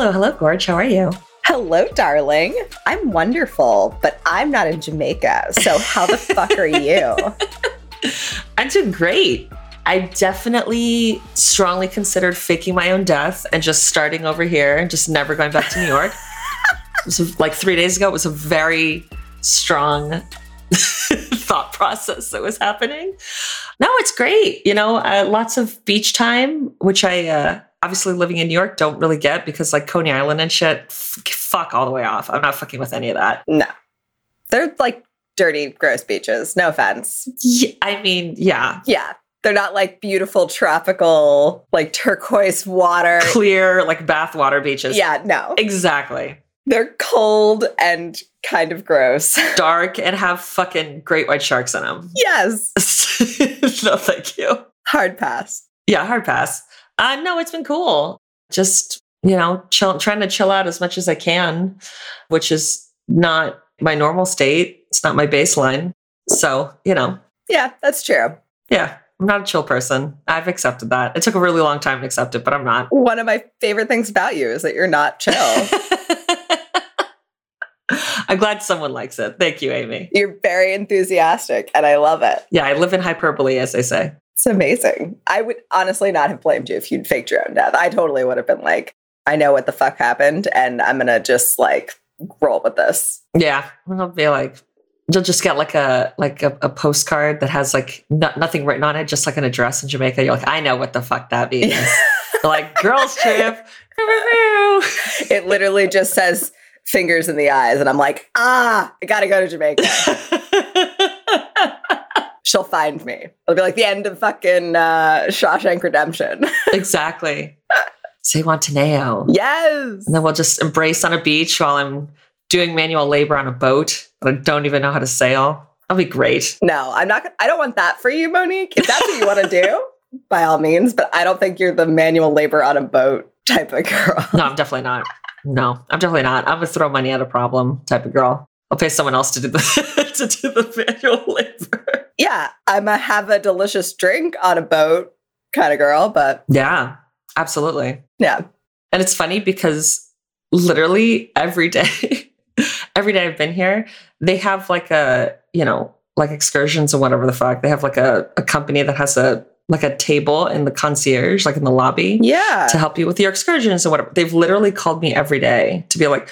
Hello, hello, Gorge. How are you? Hello, darling. I'm wonderful, but I'm not in Jamaica. So, how the fuck are you? I'm doing great. I definitely strongly considered faking my own death and just starting over here and just never going back to New York. it was like three days ago. It was a very strong thought process that was happening. No, it's great. You know, uh, lots of beach time, which I uh, obviously living in New York don't really get because like Coney Island and shit, f- fuck all the way off. I'm not fucking with any of that. No. They're like dirty, gross beaches. No offense. Yeah, I mean, yeah, Yeah. They're not like beautiful tropical, like turquoise water. clear like bathwater beaches. Yeah, no. exactly. They're cold and kind of gross. Dark and have fucking great white sharks in them. yes. no, thank you. Hard pass. Yeah, hard pass. Uh, no, it's been cool. Just, you know, chill, trying to chill out as much as I can, which is not my normal state. It's not my baseline. So, you know, Yeah, that's true. yeah, I'm not a chill person. I've accepted that. It took a really long time to accept it, but I'm not. One of my favorite things about you is that you're not chill. I'm glad someone likes it. Thank you, Amy. you're very enthusiastic and I love it. Yeah, I live in hyperbole, as they say. It's amazing. I would honestly not have blamed you if you'd faked your own death. I totally would have been like, I know what the fuck happened and I'm going to just like roll with this. Yeah, I'll be like, you'll just get like a like a, a postcard that has like no, nothing written on it, just like an address in Jamaica. You're like, I know what the fuck that means. Like girls trip. it literally just says fingers in the eyes. And I'm like, ah, I got to go to Jamaica. She'll find me. It'll be like the end of fucking uh, Shawshank Redemption. exactly. Zihuatanejo. yes. And then we'll just embrace on a beach while I'm doing manual labor on a boat that I don't even know how to sail. That'll be great. No, I'm not. I don't want that for you, Monique. If that's what you want to do, by all means. But I don't think you're the manual labor on a boat type of girl. No, I'm definitely not. No, I'm definitely not. I'm a throw money at a problem type of girl. I'll pay someone else to do the to do the manual labor. Yeah, I'm a have a delicious drink on a boat kind of girl. But Yeah, absolutely. yeah, And it's funny because literally every day, every day I've been here, they have like a, you know, like excursions or whatever the fuck. They have like a, a company that has a like a table in the concierge, like in the lobby. yeah. to help you with your excursions or whatever. They've literally called me every day to be like,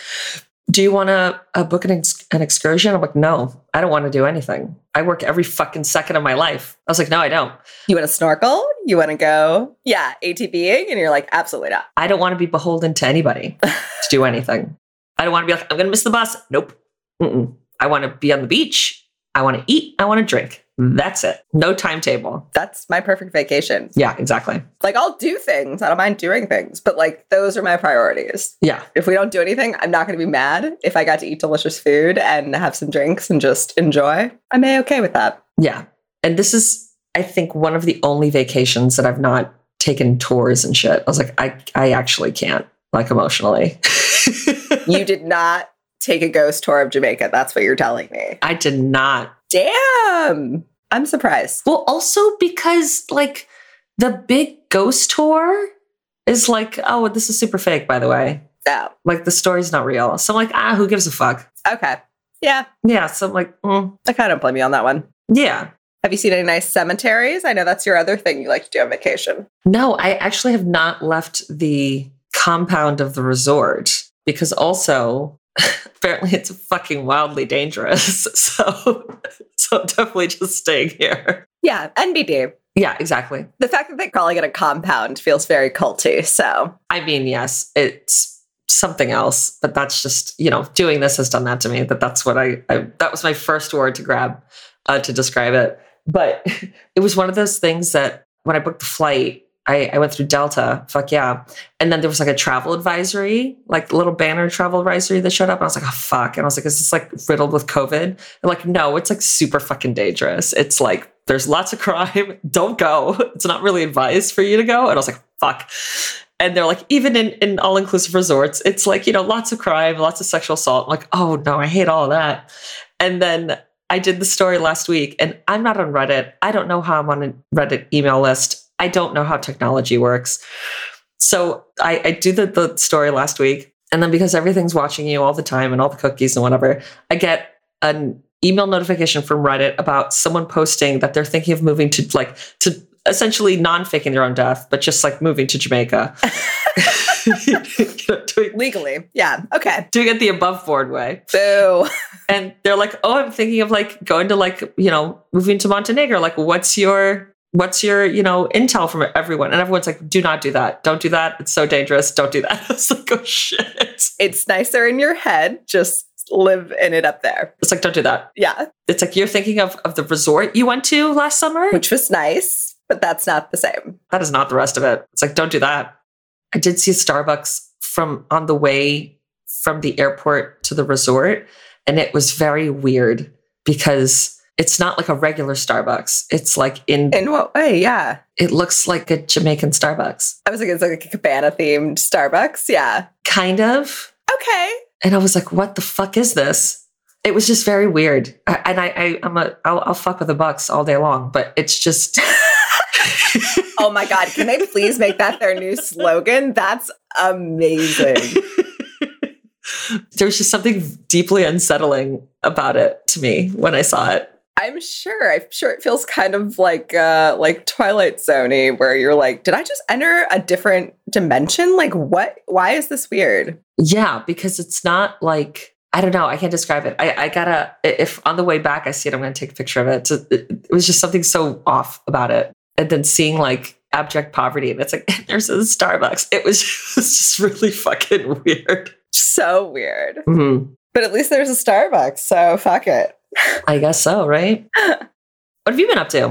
do you want to uh, book an, ex- an excursion? I'm like, no, I don't want to do anything. I work every fucking second of my life. I was like, no, I don't. You want to snorkel? You want to go? Yeah, ATVing, and you're like, absolutely not. I don't want to be beholden to anybody to do anything. I don't want to be like, I'm going to miss the bus. Nope. Mm-mm. I want to be on the beach. I want to eat. I want to drink. That's it. No timetable. That's my perfect vacation. Yeah, exactly. Like I'll do things. I don't mind doing things, but like those are my priorities. Yeah. If we don't do anything, I'm not going to be mad if I got to eat delicious food and have some drinks and just enjoy. I'm a okay with that. Yeah. And this is, I think, one of the only vacations that I've not taken tours and shit. I was like, I, I actually can't, like emotionally. You did not take a ghost tour of Jamaica. That's what you're telling me. I did not. Damn. I'm surprised. Well, also because like the big ghost tour is like, oh, this is super fake, by the way. Oh, Like the story's not real. So I'm like, ah, who gives a fuck? okay. Yeah, Yeah. So I'm like, mm, I kind of blame you on that one. yeah. Have you seen any nice cemeteries? I know that's your other thing you like to do on vacation. No, I actually have not left the compound of the resort because also apparently it's fucking wildly dangerous. So, so I'm definitely just staying here. Yeah, NBD. Yeah, exactly. The fact that they're calling it a compound feels very culty. So, I mean, yes, it's something else, but that's just, you know, doing this has done that to me. That that's what I, I that was my first word to grab uh, to describe it. But it was one of those things that when I booked the flight, I, I went through Delta, fuck yeah. And then there was like a travel advisory, like little banner travel advisory that showed up. And I was like, oh, fuck. And I was like, is this like riddled with COVID? They're like, no, it's like super fucking dangerous. It's like, there's lots of crime. Don't go. It's not really advised for you to go. And I was like, fuck. And they're like, even in, in all inclusive resorts, it's like, you know, lots of crime, lots of sexual assault. I'm like, oh no, I hate all that. And then I did the story last week, and I'm not on Reddit. I don't know how I'm on a Reddit email list. I don't know how technology works. So I, I do the, the story last week. And then because everything's watching you all the time and all the cookies and whatever, I get an email notification from Reddit about someone posting that they're thinking of moving to like to essentially non-faking their own death, but just like moving to Jamaica. doing, Legally. Yeah. Okay. doing it the above board way. Boo. And they're like, oh, I'm thinking of like going to like, you know, moving to Montenegro. Like, what's your what's your, you know, intel from everyone? And everyone's like, do not do that. Don't do that. It's so dangerous. Don't do that. I was like, oh shit. It's nicer in your head. Just live in it up there. It's like, don't do that. Yeah. It's like you're thinking of of the resort you went to last summer. Which was nice, but that's not the same. That is not the rest of it. It's like, don't do that. I did see Starbucks from on the way from the airport to the resort, and it was very weird because it's not like a regular Starbucks. It's like in, In what way? Yeah. it looks like a Jamaican Starbucks, I was like, it's like a cabana themed Starbucks. Yeah. kind of. Okay. And I was like, what the fuck is this? It was just very weird. I, and I, I, I'm a, I'll, I'll fuck with the Bucks all day long, but it's just. Oh my God. Can they please make that their new slogan? That's amazing. there was just something deeply unsettling about it to me when I saw it. I'm sure. I'm sure it feels kind of like uh like Twilight Zony where you're like, did I just enter a different dimension? Like what why is this weird? Yeah, because it's not like I don't know. I can't describe it. I, I gotta if on the way back I see it, I'm gonna take a picture of it. It, was just something so off about it, and then seeing like abject poverty, and it's like there's a Starbucks. It was, it was just really fucking weird. So weird. Mhm. But at least there's a Starbucks, so fuck it. I guess so, right? what have you been up to?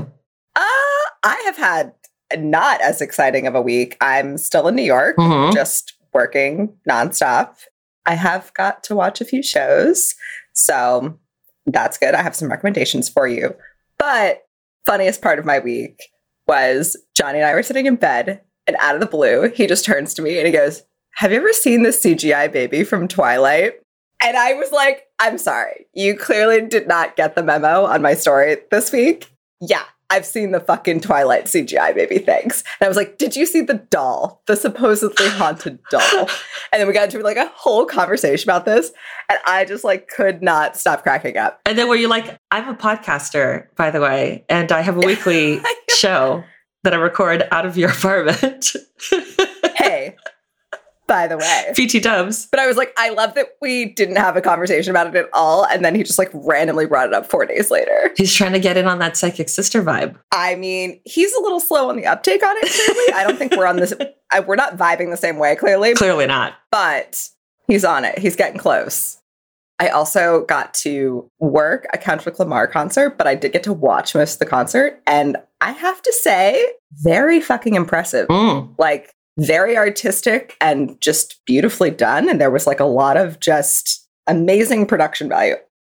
Uh, I have had not as exciting of a week. I'm still in New York, Mhm. just working nonstop. I have got to watch a few shows, so that's good. I have some recommendations for you. But funniest part of my week was Johnny and I were sitting in bed, and out of the blue, he just turns to me and he goes, "Have you ever seen the CGI baby from Twilight?" And I was like, "I'm sorry, you clearly did not get the memo on my story this week." Yeah, I've seen the fucking Twilight CGI baby things. And I was like, did you see the doll, the supposedly haunted doll? And then we got into like a whole conversation about this. And I just like could not stop cracking up. And then were you like, I'm a podcaster, by the way, and I have a weekly show that I record out of your apartment. Hey, by the way. PT Dubs. But I was like, I love that we didn't have a conversation about it at all. And then he just like randomly brought it up four days later. He's trying to get in on that psychic sister vibe. I mean, he's a little slow on the uptake on it, clearly. I don't think we're on this, I, we're not vibing the same way, clearly. Clearly not. but he's on it. He's getting close. I also got to work a Kendrick Lamar concert, but I did get to watch most of the concert. And I have to say, very fucking impressive. Mm. Like, very artistic and just beautifully done. And there was like a lot of just amazing production value.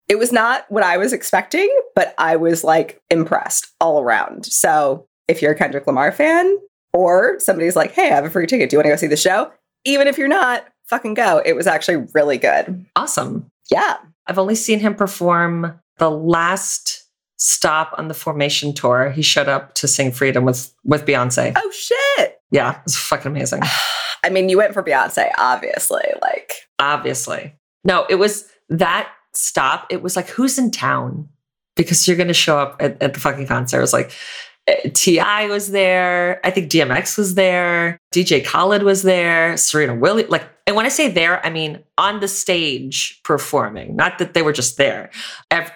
It was not what I was expecting, but I was like impressed all around. So if you're a Kendrick Lamar fan, or somebody's like, hey, I have a free ticket. Do you want to go see the show? Even if you're not, fucking go. It was actually really good. Awesome. Yeah. I've only seen him perform the last stop on the Formation tour. He showed up to sing Freedom with with Beyonce. Oh, shit. Yeah, it was fucking amazing. I mean, you went for Beyonce, obviously. Like, Obviously. No, it was that stop. It was like, who's in town? Because you're going to show up at, at the fucking concert. It was like, eh, T.I. was there. I think DMX was there. DJ Khaled was there. Serena Williams. Like, and when I say there, I mean on the stage performing, not that they were just there.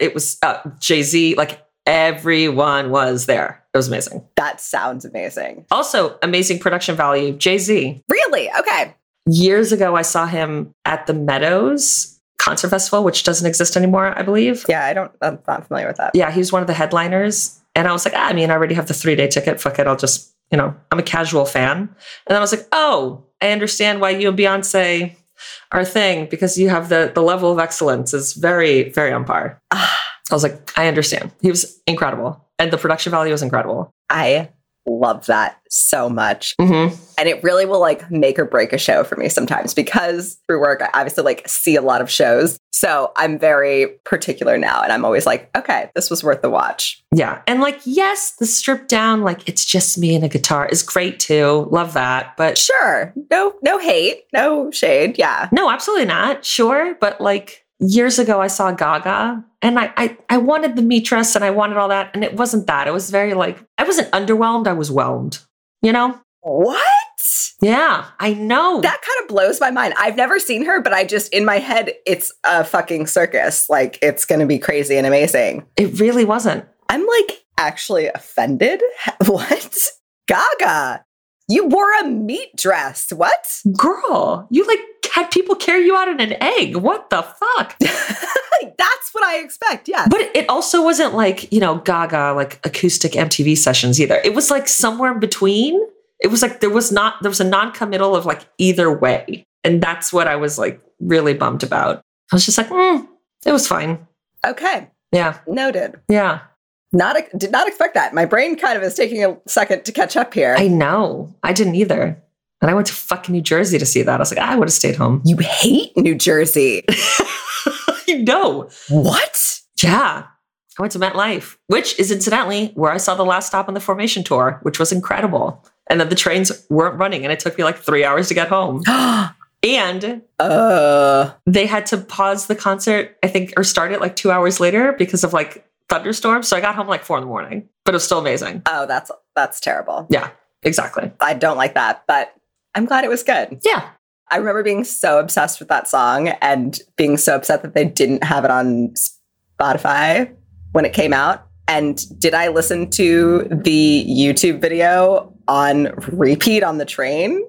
It was uh, Jay Z. Like, everyone was there. It was amazing. that sounds amazing. Also, amazing production value. Jay Z. Really? Okay. Years ago, I saw him at the Meadows Concert Festival, which doesn't exist anymore, I believe. Yeah, I don't, I'm not familiar with that. Yeah, he was one of the headliners. And I was like, ah, I mean, I already have the three day ticket. Fuck it. I'll just, you know, I'm a casual fan. And then I was like, oh, I understand why you and Beyonce are a thing because you have the, the level of excellence is very, very on par. I was like, I understand. He was incredible. And the production value was incredible. I love that so much. Mm-hmm. And it really will like make or break a show for me sometimes because through work, I obviously like see a lot of shows. So I'm very particular now. And I'm always like, okay, this was worth the watch. Yeah. And like, yes, the stripped down, like it's just me and a guitar is great too. Love that. But Sure. No, no hate, no shade. Yeah. no, absolutely not. Sure. But like years ago, I saw Gaga and I, I, I wanted the meat dress and I wanted all that. And it wasn't that. It was very like, I wasn't underwhelmed. I was whelmed, you know? What? Yeah, I know. That kind of blows my mind. I've never seen her, but I just, in my head, it's a fucking circus. Like, it's going to be crazy and amazing. it really wasn't. I'm like actually offended. What? Gaga, you wore a meat dress. What? Girl, you like had people carry you out in an egg. What the fuck? That's what I expect. Yeah. But it also wasn't like, you know, Gaga, like acoustic MTV sessions either. It was like somewhere in between. It was like there was not, there was a non committal of like either way. And that's what I was like really bummed about. I was just like, mm, it was fine. Okay. Yeah. Noted. Yeah. Not did not expect that. My brain kind of is taking a second to catch up here. I know. I didn't either. And I went to fucking New Jersey to see that. I was like, I would have stayed home. you hate New Jersey. you know. what? Yeah. I went to MetLife, which is incidentally where I saw the last stop on the formation tour, which was incredible. And then the trains weren't running and it took me like three hours to get home. And uh they had to pause the concert, I think, or start it like two hours later because of like thunderstorms. So I got home like four in the morning, but it was still amazing. oh, that's that's terrible. Yeah, exactly. I don't like that, but I'm glad it was good. Yeah. I remember being so obsessed with that song and being so upset that they didn't have it on Spotify when it came out. And did I listen to the YouTube video on repeat on the train?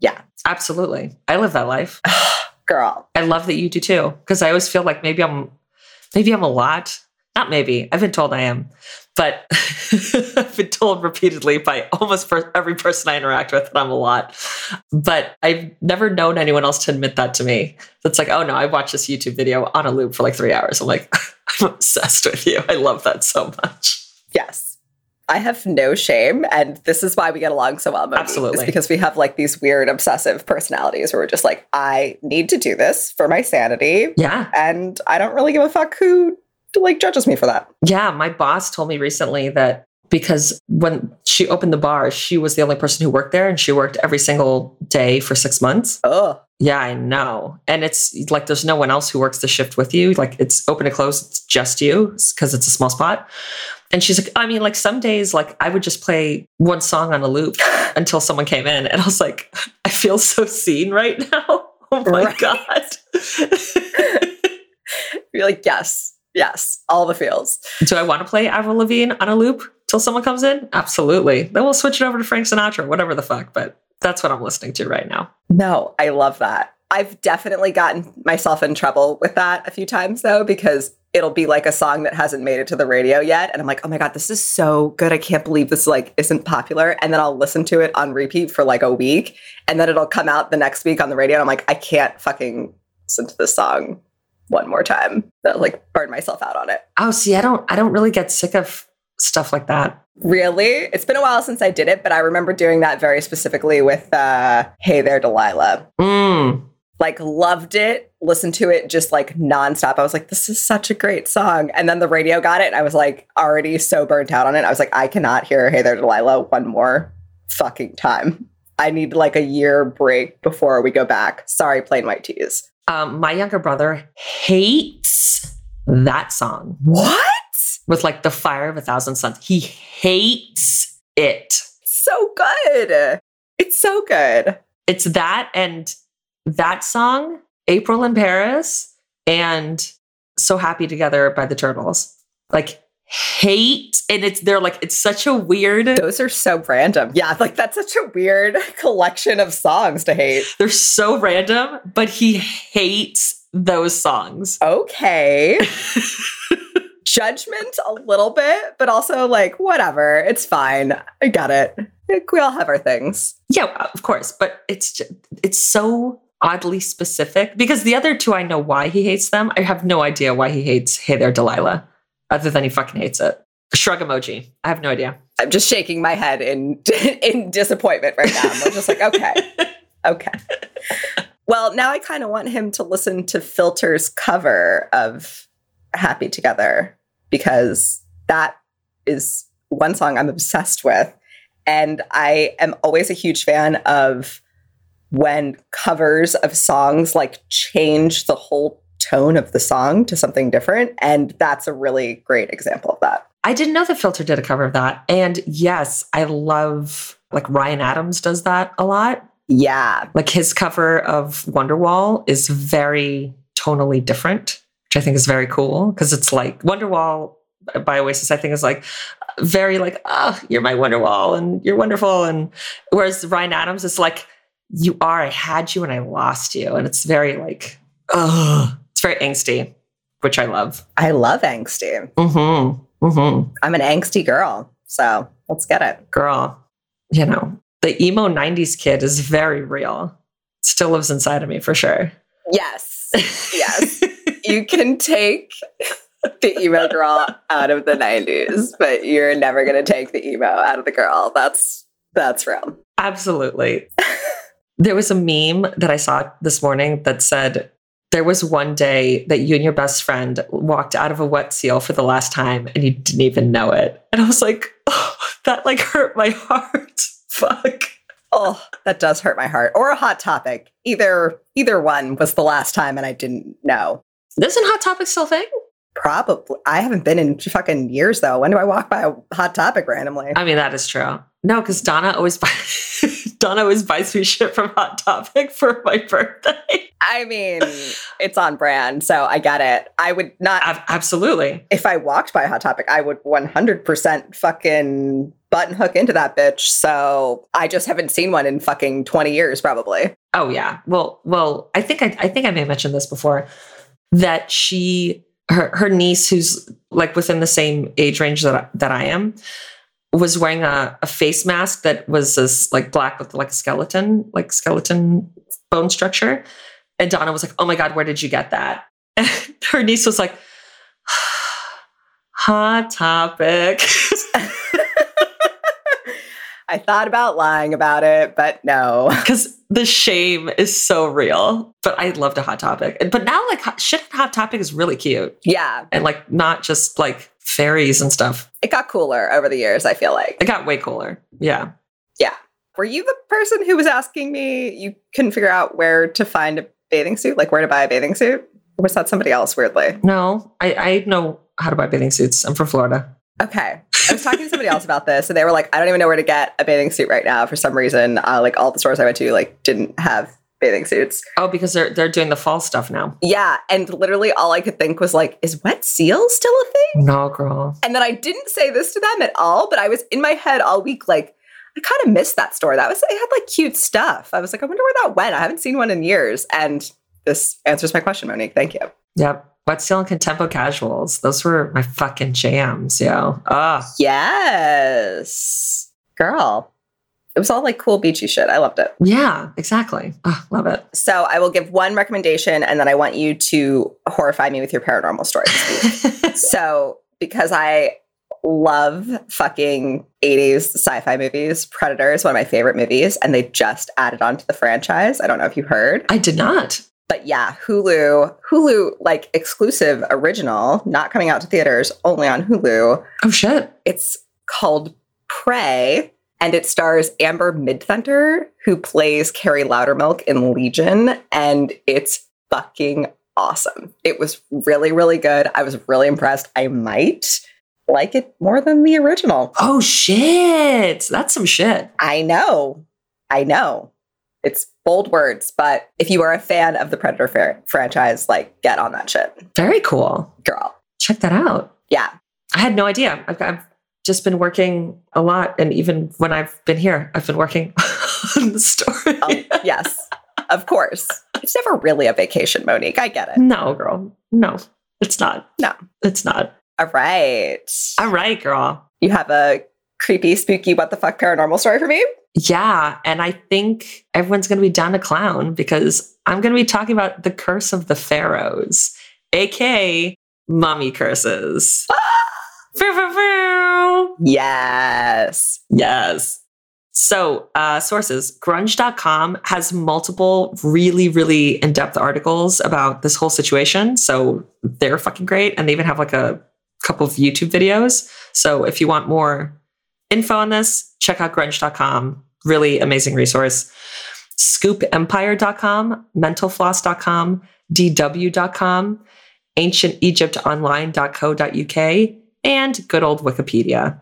Yeah. Absolutely. I live that life. Girl. I love that you do too. Because I always feel like maybe I'm maybe I'm a lot. Not maybe. I've been told I am. But I've been told repeatedly by almost per- every person I interact with that I'm a lot. But I've never known anyone else to admit that to me. That's like, oh no, I watched this YouTube video on a loop for like three hours. I'm like, I'm obsessed with you. I love that so much. Yes. I have no shame. And this is why we get along so well. Moby, Absolutely. Is because we have like these weird obsessive personalities where we're just like, I need to do this for my sanity. Yeah. And I don't really give a fuck who like judges me for that. Yeah, my boss told me recently that because when she opened the bar, she was the only person who worked there and she worked every single day for six months. Oh, Yeah, I know. And it's like there's no one else who works the shift with you. Like it's open to close, it's just you because it's a small spot. And she's like, I mean, like some days, like I would just play one song on a loop until someone came in. And I was like, I feel so seen right now. Oh my Right. God. you're like, yes, yes, all the feels. Do I want to play Avril Lavigne on a loop till someone comes in? Absolutely. Then we'll switch it over to Frank Sinatra, whatever the fuck. But that's what I'm listening to right now. No, I love that. I've definitely gotten myself in trouble with that a few times though, because it'll be like a song that hasn't made it to the radio yet. And I'm like, oh my God, this is so good. I can't believe this like isn't popular. And then I'll listen to it on repeat for like a week. And then it'll come out the next week on the radio. And I'm like, I can't fucking listen to this song one more time. I'll like burn myself out on it. Oh, see, I don't I don't really get sick of stuff like that. Really? It's been a while since I did it, but I remember doing that very specifically with uh Hey There Delilah. Mm. Like loved it, listened to it just like nonstop. I was like, this is such a great song. And then the radio got it and I was like already so burnt out on it. I was like, I cannot hear Hey There Delilah one more fucking time. I need like a year break before we go back. Sorry, Plain White T's. Um, my younger brother hates that song What? with like the fire of a thousand suns. He hates it. So good. It's so good. It's that and that song, April in Paris, and So Happy Together by the Turtles. Like hate and it's they're like it's such a weird Those are so random. Yeah, like that's such a weird collection of songs to hate. they're so random, but he hates those songs. Okay. Judgment a little bit, but also like, whatever. It's fine. I got it. Like, We all have our things. Yeah, uh, of course, but it's just, it's so oddly specific because the other two I know why he hates them. I have no idea why he hates Hey There Delilah other than he fucking hates it. Shrug emoji. I have no idea. I'm just shaking my head in in disappointment right now. I'm just like, okay, okay. Well, now I kind of want him to listen to Filter's cover of Happy Together because that is one song I'm obsessed with. And I am always a huge fan of when covers of songs like change the whole tone of the song to something different. And that's a really great example of that. I didn't know that Filter did a cover of that. And yes, I love like Ryan Adams does that a lot. Yeah. Like his cover of Wonderwall is very tonally different, which I think is very cool because it's like Wonderwall by Oasis, I think is like very like, oh, you're my Wonderwall and you're wonderful. And whereas Ryan Adams is like, you are, I had you and I lost you. And it's very like, oh, it's very angsty, which I love. I love angsty. Mm-hmm. Mm-hmm. I'm an angsty girl. So let's get it. Girl, you know, the emo 90s kid is very real. Still lives inside of me for sure. Yes. Yes. you can take the emo girl out of the 90s, but you're never going to take the emo out of the girl. That's that's real. Absolutely. there was a meme that I saw this morning that said there was one day that you and your best friend walked out of a wet seal for the last time and you didn't even know it. And I was like, oh, that like hurt my heart. Fuck. Oh, that does hurt my heart. Or a hot topic. Either either one was the last time and I didn't know. Isn't Hot Topic still a thing? Probably. I haven't been in fucking years though. When do I walk by a hot topic randomly? I mean, that is true. No, because Donna always buys Donna always buys me shit from Hot Topic for my birthday. I mean, it's on brand, so I get it. I would not Ab- absolutely. if I walked by hot topic, I would 100% fucking button hook into that bitch. So I just haven't seen one in fucking 20 years, probably. Oh yeah. Well, well, I think I, I think I may have mentioned this before that she her her niece who's like within the same age range that I, that I am was wearing a, a face mask that was this like black with like a skeleton like skeleton bone structure. And Donna was like oh my god where did you get that? And her niece was like hot topic. I thought about lying about it, but no. because the shame is so real. But I loved a hot topic. But now like shit hot topic is really cute. Yeah, and like not just like fairies and stuff it got cooler over the years, I feel like. it got way cooler yeah Yeah. Were you the person who was asking me you couldn't figure out where to find a bathing suit, like where to buy a bathing suit? Or was that somebody else weirdly? No, I, I know how to buy bathing suits. I'm from Florida. Okay. I was talking to somebody else about this, and they were like, I don't even know where to get a bathing suit right now. For some reason, uh, like all the stores I went to, like didn't have bathing suits. Oh, because they're they're doing the fall stuff now. Yeah, and literally all I could think was like, is wet seal still a thing? No, girl. And then I didn't say this to them at all, but I was in my head all week, like, I kind of missed that store. That was it had like cute stuff. I was like, I wonder where that went. I haven't seen one in years. And this answers my question, Monique. Thank you. Yep. Wet Seal and Contempo Casuals. Those were my fucking jams, yo. Ah, Yes. Girl. It was all like cool beachy shit. I loved it. yeah, exactly. Ah, love it. So I will give one recommendation and then I want you to horrify me with your paranormal stories. so because I love fucking 80s sci-fi movies, Predator is one of my favorite movies, and they just added on to the franchise. I don't know if you heard. I did not. But yeah, Hulu, Hulu like exclusive original, not coming out to theaters, only on Hulu. Oh shit. It's called Prey, and it stars Amber Midthunder, who plays Kerry Loudermilk in Legion, and it's fucking awesome. It was really, really good. I was really impressed. I might like it more than the original. Oh shit. That's some shit. I know. I know. It's bold words, but if you are a fan of the Predator franchise, like get on that shit, Very cool. girl. Check that out. Yeah. I had no idea. I've, I've just been working a lot, and even when I've been here, I've been working on the story. Um, yes, of course. It's never really a vacation, Monique. I get it. No, girl. No, it's not. No. it's not. All right. All right, girl. You have a creepy, spooky, what the fuck paranormal story for me? Yeah. And I think everyone's going to be down to clown because I'm going to be talking about the curse of the pharaohs, aka mummy curses. Yes. Yes. So, uh, sources grunge.com has multiple really, really in depth articles about this whole situation. So, they're fucking great. And they even have like a couple of YouTube videos. So, if you want more info on this, check out grunge.com. Really amazing resource. ScoopEmpire.com, mentalfloss.com, DW.com, ancientegyptonline.co.uk, and good old Wikipedia.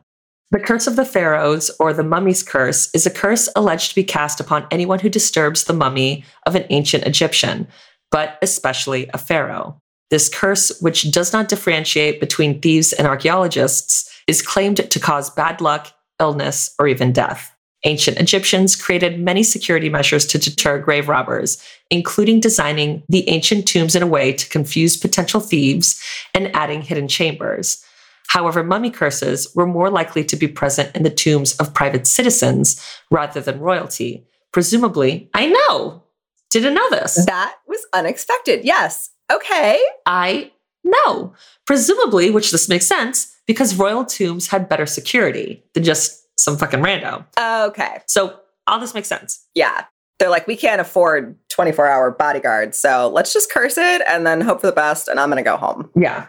The Curse of the Pharaohs, or the Mummy's Curse, is a curse alleged to be cast upon anyone who disturbs the mummy of an ancient Egyptian, but especially a pharaoh. This curse, which does not differentiate between thieves and archaeologists, is claimed to cause bad luck, illness, or even death. Ancient Egyptians created many security measures to deter grave robbers, including designing the ancient tombs in a way to confuse potential thieves and adding hidden chambers. However, mummy curses were more likely to be present in the tombs of private citizens rather than royalty. Presumably, I know. Didn't know this. That was unexpected. Yes. Okay. I know. Presumably, which this makes sense, because royal tombs had better security than just some fucking rando. Okay. So all this makes sense. Yeah. They're like, we can't afford 24 hour bodyguards. So let's just curse it and then hope for the best. And I'm going to go home. Yeah.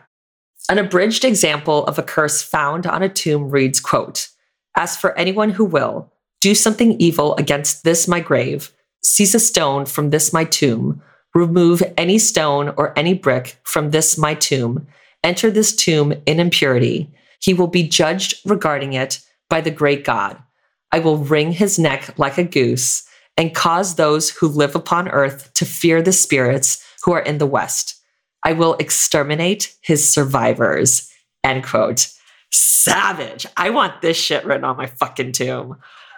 An abridged example of a curse found on a tomb reads, quote, As for anyone who will, do something evil against this my grave, seize a stone from this my tomb, remove any stone or any brick from this my tomb, enter this tomb in impurity. He will be judged regarding it by the great God. I will wring his neck like a goose and cause those who live upon earth to fear the spirits who are in the west. I will exterminate his survivors. End quote. Savage. I want this shit written on my fucking tomb.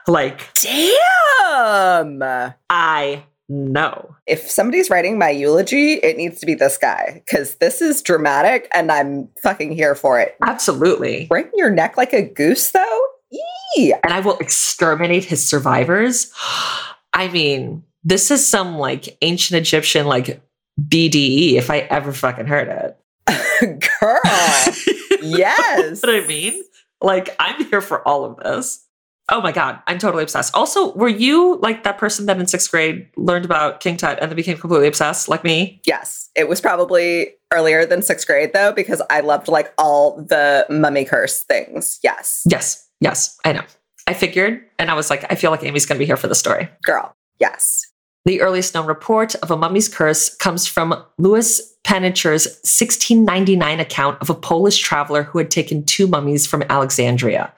Like, damn. I know. If somebody's writing my eulogy, it needs to be this guy because this is dramatic and I'm fucking here for it. Absolutely. Breaking your neck like a goose, though? Eee. And I will exterminate his survivors. I mean, this is some like ancient Egyptian, like BDE if I ever fucking heard it. Girl. yes. what I mean? Like, I'm here for all of this. Oh my God, I'm totally obsessed. Also, were you like that person that in sixth grade learned about King Tut and then became completely obsessed like me? Yes. It was probably earlier than sixth grade though, because I loved like all the mummy curse things. Yes. Yes. Yes. I know. I figured, and I was like, I feel like Amy's going to be here for the story. Girl. Yes. The earliest known report of a mummy's curse comes from Louis Penicher's 1699 account of a Polish traveler who had taken two mummies from Alexandria.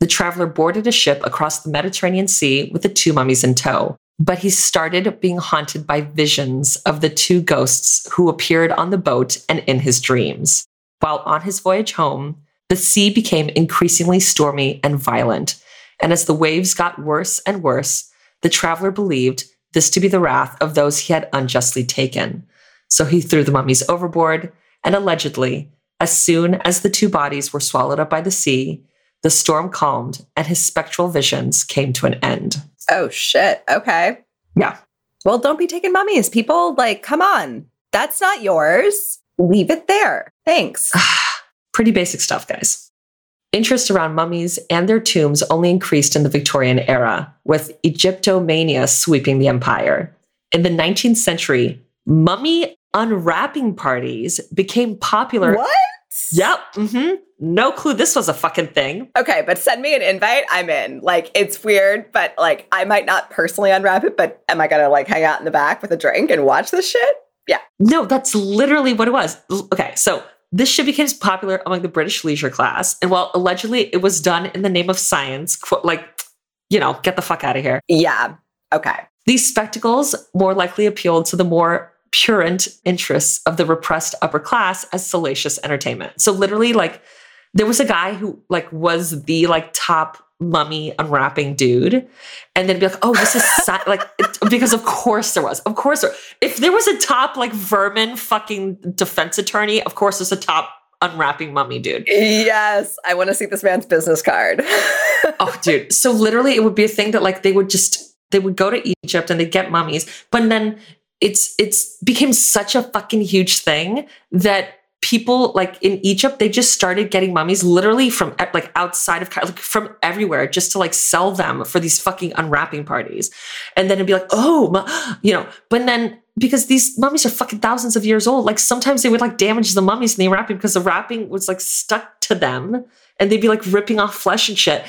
The traveler boarded a ship across the Mediterranean Sea with the two mummies in tow, but he started being haunted by visions of the two ghosts who appeared on the boat and in his dreams. While on his voyage home, the sea became increasingly stormy and violent, and as the waves got worse and worse, the traveler believed this to be the wrath of those he had unjustly taken. So he threw the mummies overboard, and allegedly, as soon as the two bodies were swallowed up by the sea, the storm calmed and his spectral visions came to an end. Oh, shit. Okay. Yeah. Well, don't be taking mummies, people. Like, come on. That's not yours. Leave it there. Thanks. Pretty basic stuff, guys. Interest around mummies and their tombs only increased in the Victorian era, with Egyptomania sweeping the empire. In the 19th century, mummy unwrapping parties became popular. What? Yep. Mm-hmm. No clue this was a fucking thing. Okay, but send me an invite. I'm in. Like, it's weird, but like, I might not personally unwrap it, but am I gonna like hang out in the back with a drink and watch this shit? Yeah. No, that's literally what it was. Okay, so this shit became popular among the British leisure class. And while allegedly it was done in the name of science, quote, like, you know, get the fuck out of here. Yeah. Okay. These spectacles more likely appealed to the more purent interests of the repressed upper class as salacious entertainment. So literally, like, there was a guy who like was the like top mummy unwrapping dude and then be like oh this is like because of course there was of course there, if there was a top like vermin fucking defense attorney of course there's a top unwrapping mummy dude. Yes i want to see this man's business card. Oh dude. So literally it would be a thing that like they would just they would go to egypt and they'd get mummies but then it's it's became such a fucking huge thing that people like in Egypt, they just started getting mummies literally from like outside of like from everywhere just to like sell them for these fucking unwrapping parties. And then it'd be like, oh, you know, but then because these mummies are fucking thousands of years old, like sometimes they would like damage the mummies in the wrapping because the wrapping was like stuck to them and they'd be like ripping off flesh and shit.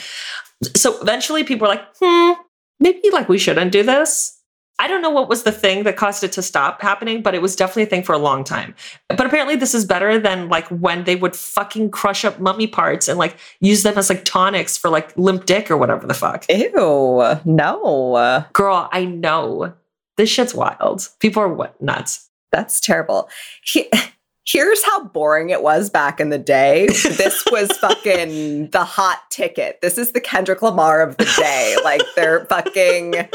So eventually people were like, hmm, maybe like we shouldn't do this. I don't know what was the thing that caused it to stop happening, but it was definitely a thing for a long time. But apparently this is better than like when they would fucking crush up mummy parts and like use them as like tonics for like limp dick or whatever the fuck. Ew. No. Girl, I know. This shit's wild. People are what nuts. That's terrible. He- Here's how boring it was back in the day. This was fucking the hot ticket. This is the Kendrick Lamar of the day. Like they're fucking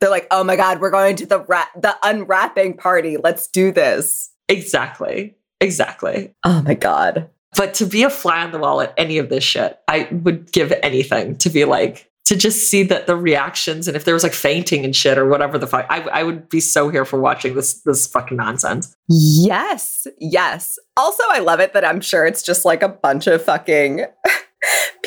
they're like, "Oh my god, we're going to the ra- the unwrapping party. Let's do this." Exactly. Exactly. Oh my god. But to be a fly on the wall at any of this shit, I would give anything to be like to just see that the reactions and if there was like fainting and shit or whatever the fuck, I, I would be so here for watching this this fucking nonsense. Yes. Yes. Also, I love it that I'm sure it's just like a bunch of fucking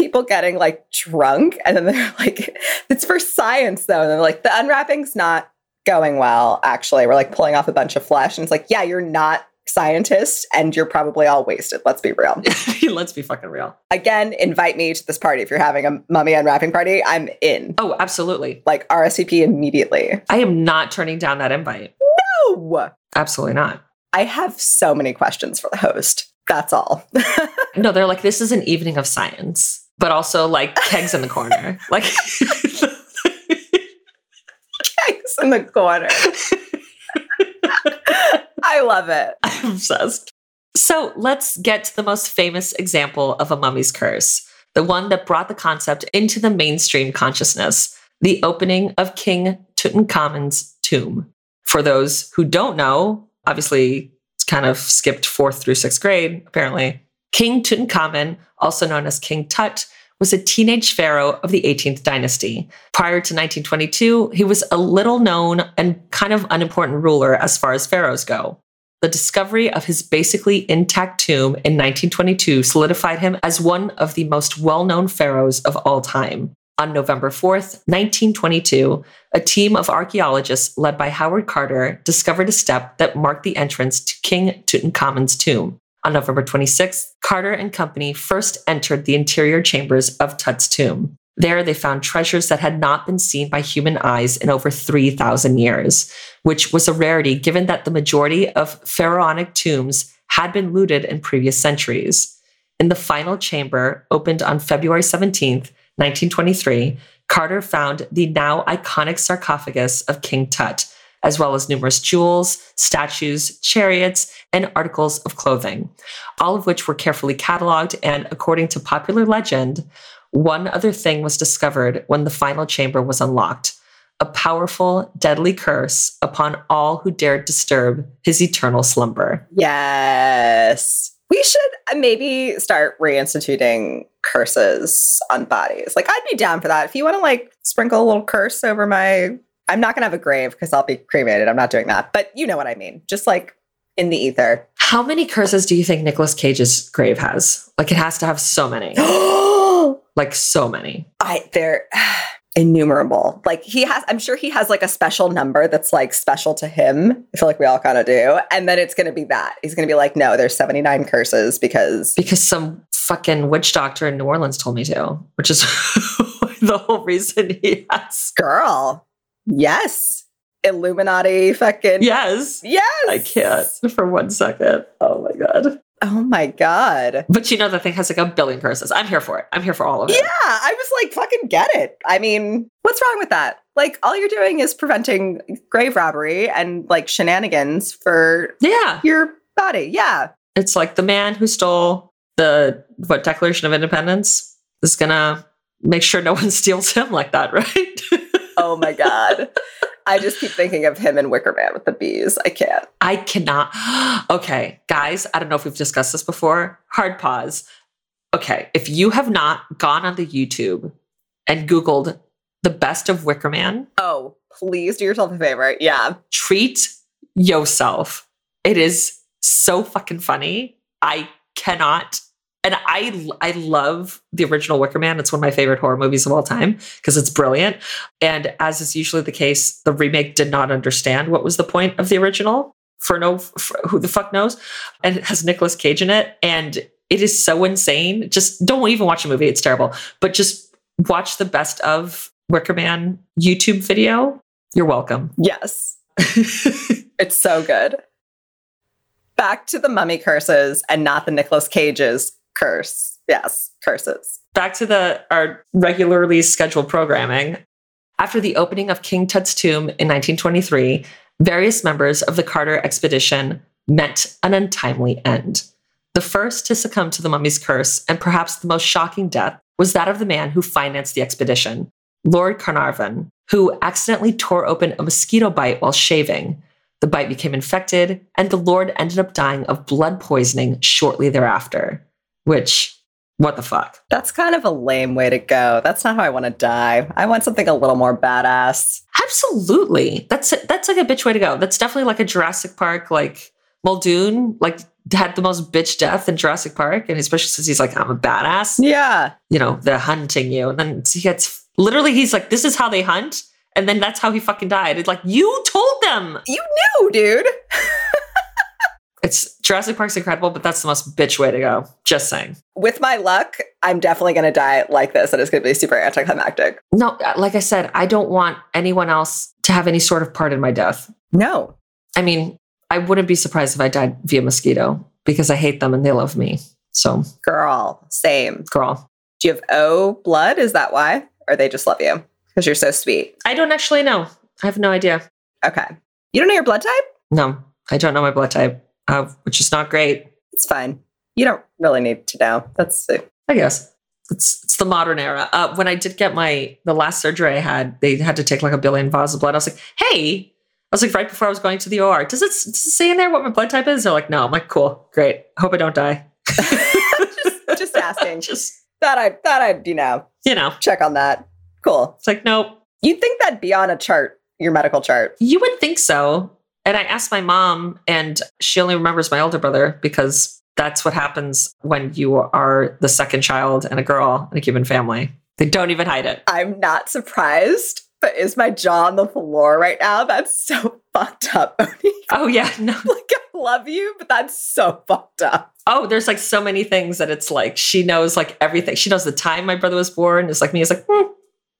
people getting like drunk and then they're like it's for science though and they're like the unwrapping's not going well actually. We're like pulling off a bunch of flesh and it's like yeah you're not scientists and you're probably all wasted let's be real. Let's be fucking real. again invite me to this party. If you're having a mummy unwrapping party i'm in. Oh, absolutely. like rsvp immediately. I am not turning down that invite. no! Absolutely not. i have so many questions for the host. That's all. No, they're like, this is an evening of science, but also like kegs in the corner. Like, Eggs in the corner i love it I'm obsessed. So let's get to the most famous example of a mummy's curse, the one that brought the concept into the mainstream consciousness the opening of King Tutankhamun's tomb. For those who don't know, obviously it's kind of skipped fourth through sixth grade, apparently. King Tutankhamun, also known as King Tut, was a teenage pharaoh of the 18th dynasty. Prior to 1922, he was a little known and kind of unimportant ruler as far as pharaohs go. The discovery of his basically intact tomb in 1922 solidified him as one of the most well known pharaohs of all time. On November 4th, 1922, a team of archaeologists led by Howard Carter discovered a step that marked the entrance to King Tutankhamun's tomb. On November 26th, Carter and company first entered the interior chambers of Tut's tomb. There, they found treasures that had not been seen by human eyes in over 3,000 years, which was a rarity given that the majority of pharaonic tombs had been looted in previous centuries. In the final chamber, opened on February 17th, 1923, Carter found the now iconic sarcophagus of King Tut, as well as numerous jewels, statues, chariots, and articles of clothing, all of which were carefully cataloged. And according to popular legend, one other thing was discovered when the final chamber was unlocked a powerful, deadly curse upon all who dared disturb his eternal slumber. Yes. We should uh, maybe start reinstituting curses on bodies. Like, I'd be down for that. If you want to, like, sprinkle a little curse over my. I'm not going to have a grave because I'll be cremated. I'm not doing that. But you know what I mean. Just like in the ether. How many curses do you think Nicolas Cage's grave has? Like, it has to have so many. Like, so many. I, they're innumerable. Like, he has, I'm sure he has like a special number that's like special to him. I feel like we all kind of do. And then it's going to be that. He's going to be like, no, there's 79 curses because Because some fucking witch doctor in New Orleans told me to, which is the whole reason he has. girl, yes. Illuminati fucking. Yes. Yes. I can't for one second. Oh my God. Oh my God. But you know, the thing has like a billion curses. I'm here for it. I'm here for all of it. Yeah, I was like, fucking get it. I mean, what's wrong with that? Like, all you're doing is preventing grave robbery and like shenanigans for Yeah. your body. Yeah. It's like the man who stole the what Declaration of Independence is gonna make sure no one steals him like that, right? Oh my God. I just keep thinking of him and Wicker Man with the bees. I can't. I cannot. Okay, guys, I don't know if we've discussed this before. Hard pause. Okay, if you have not gone on the YouTube and Googled the best of Wicker Man, Oh, please do yourself a favor. Yeah. treat yourself. It is so fucking funny. I cannot. And I I love the original Wicker Man. It's one of my favorite horror movies of all time because it's brilliant. And as is usually the case, the remake did not understand what was the point of the original. For no, for who the fuck knows, and it has Nicolas Cage in it, and it is so insane. Just don't even watch the movie; it's terrible. But just watch the best of Wicker Man YouTube video. You're welcome. Yes. it's so good. Back to the mummy curses and not the Nicolas Cage's curse. Yes, curses. Back to the our regularly scheduled programming. After the opening of King Tut's tomb in 1923, various members of the Carter expedition met an untimely end. The first to succumb to the mummy's curse, and perhaps the most shocking death, was that of the man who financed the expedition, Lord Carnarvon, who accidentally tore open a mosquito bite while shaving. The bite became infected, and the Lord ended up dying of blood poisoning shortly thereafter. Which, what the fuck? That's kind of a lame way to go. That's not how I want to die. I want something a little more badass. Absolutely. That's that's like a bitch way to go. That's definitely like a Jurassic Park, like Muldoon, like had the most bitch death in Jurassic Park, and especially since he's like, I'm a badass. Yeah. You know, they're hunting you. And then he gets literally he's like, This is how they hunt. And then that's how he fucking died. It's like, you told them. You knew, dude. It's Jurassic Park's incredible, but that's the most bitch way to go. Just saying. With my luck, I'm definitely going to die like this, and it's going to be super anticlimactic. No, uh, like I said, I don't want anyone else to have any sort of part in my death. No. I mean, I wouldn't be surprised if I died via mosquito because I hate them and they love me. So, Girl, same. girl. Do you have O blood? Is that why? Or they just love you? Because you're so sweet. I don't actually know. I have no idea. Okay. You don't know your blood type? No, I don't know my blood type, uh, which is not great. It's fine. You don't really need to know. That's uh, I guess it's it's the modern era. Uh, when I did get my the last surgery I had, they had to take like a billion vials of blood. I was like, hey, I was like right before I was going to the OR. Does it, does it say in there what my blood type is? They're like, no. I'm like, cool, great. Hope I don't die. just, just asking. Just thought I thought I'd you know you know, check on that. Cool. it's like nope. You'd think that'd be on a chart, your medical chart. You would think so. And I asked my mom, and she only remembers my older brother because that's what happens when you are the second child and a girl in a Cuban family. They don't even hide it. I'm not surprised, but is my jaw on the floor right now? That's so fucked up, Oni. Oh, yeah. No. like I love you, but that's so fucked up. Oh, there's like so many things that it's like she knows like everything. She knows the time my brother was born. It's like me. It's like, hmm,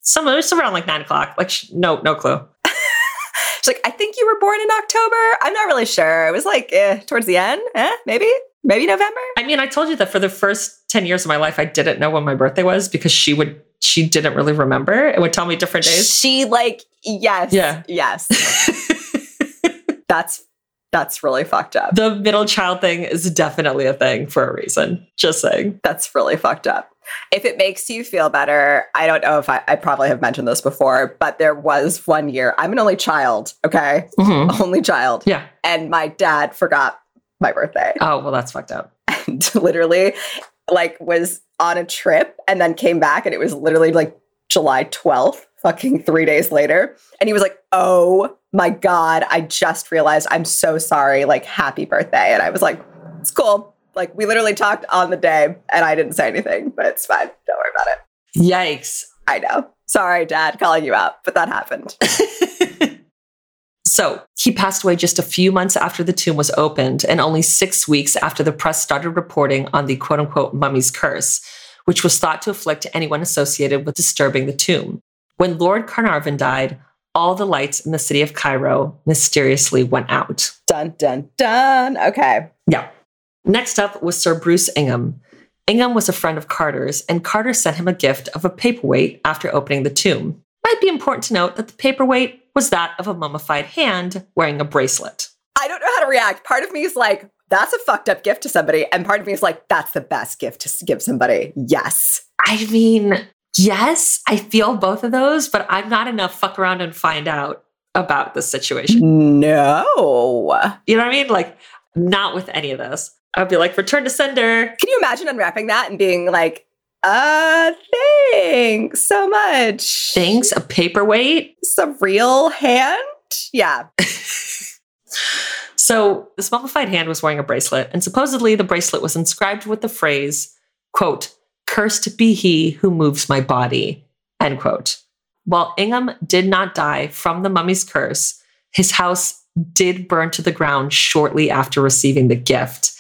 some, it's around like nine o'clock. Like, she, no, no clue. She's like, I think were born in October. I'm not really sure. It was like eh, towards the end, eh? Maybe, maybe November. I mean, I told you that for the first 10 years of my life, I didn't know when my birthday was because she would, she didn't really remember. It would tell me different days. She like, yes, Yeah. yes. that's that's really fucked up. the middle child thing is definitely a thing for a reason. Just saying. That's really fucked up. If it makes you feel better, I don't know if I, I probably have mentioned this before, but there was one year. I'm an only child, okay? Mhm. Only child. Yeah. And my dad forgot my birthday Oh, well, that's fucked up. and literally like was on a trip and then came back and it was literally like July 12th, fucking three days later. And he was like, Oh my God, I just realized I'm so sorry. Like, happy birthday. And I was like, It's cool. Like, we literally talked on the day and I didn't say anything, but it's fine. Don't worry about it. Yikes. I know. Sorry, dad, calling you out, but that happened. so he passed away just a few months after the tomb was opened and only six weeks after the press started reporting on the quote unquote mummy's curse, which was thought to afflict anyone associated with disturbing the tomb. When Lord Carnarvon died, all the lights in the city of Cairo mysteriously went out. Dun, dun, dun. Okay. Yeah. Next up was Sir Bruce Ingham. Ingham was a friend of Carter's, and Carter sent him a gift of a paperweight after opening the tomb. Might be important to note that the paperweight was that of a mummified hand wearing a bracelet. I don't know how to react. Part of me is like, that's a fucked up gift to somebody. And part of me is like, that's the best gift to give somebody. Yes. I mean, yes, I feel both of those, but I'm not enough fuck around and find out about this situation. No. You know what I mean? Like, not with any of this. I'd be like, return to sender. Can you imagine unwrapping that and being like, uh, thanks so much. Thanks, a paperweight. A real hand? Yeah. So this mummified hand was wearing a bracelet, and supposedly the bracelet was inscribed with the phrase, quote, cursed be he who moves my body, end quote. While Ingham did not die from the mummy's curse, his house did burn to the ground shortly after receiving the gift.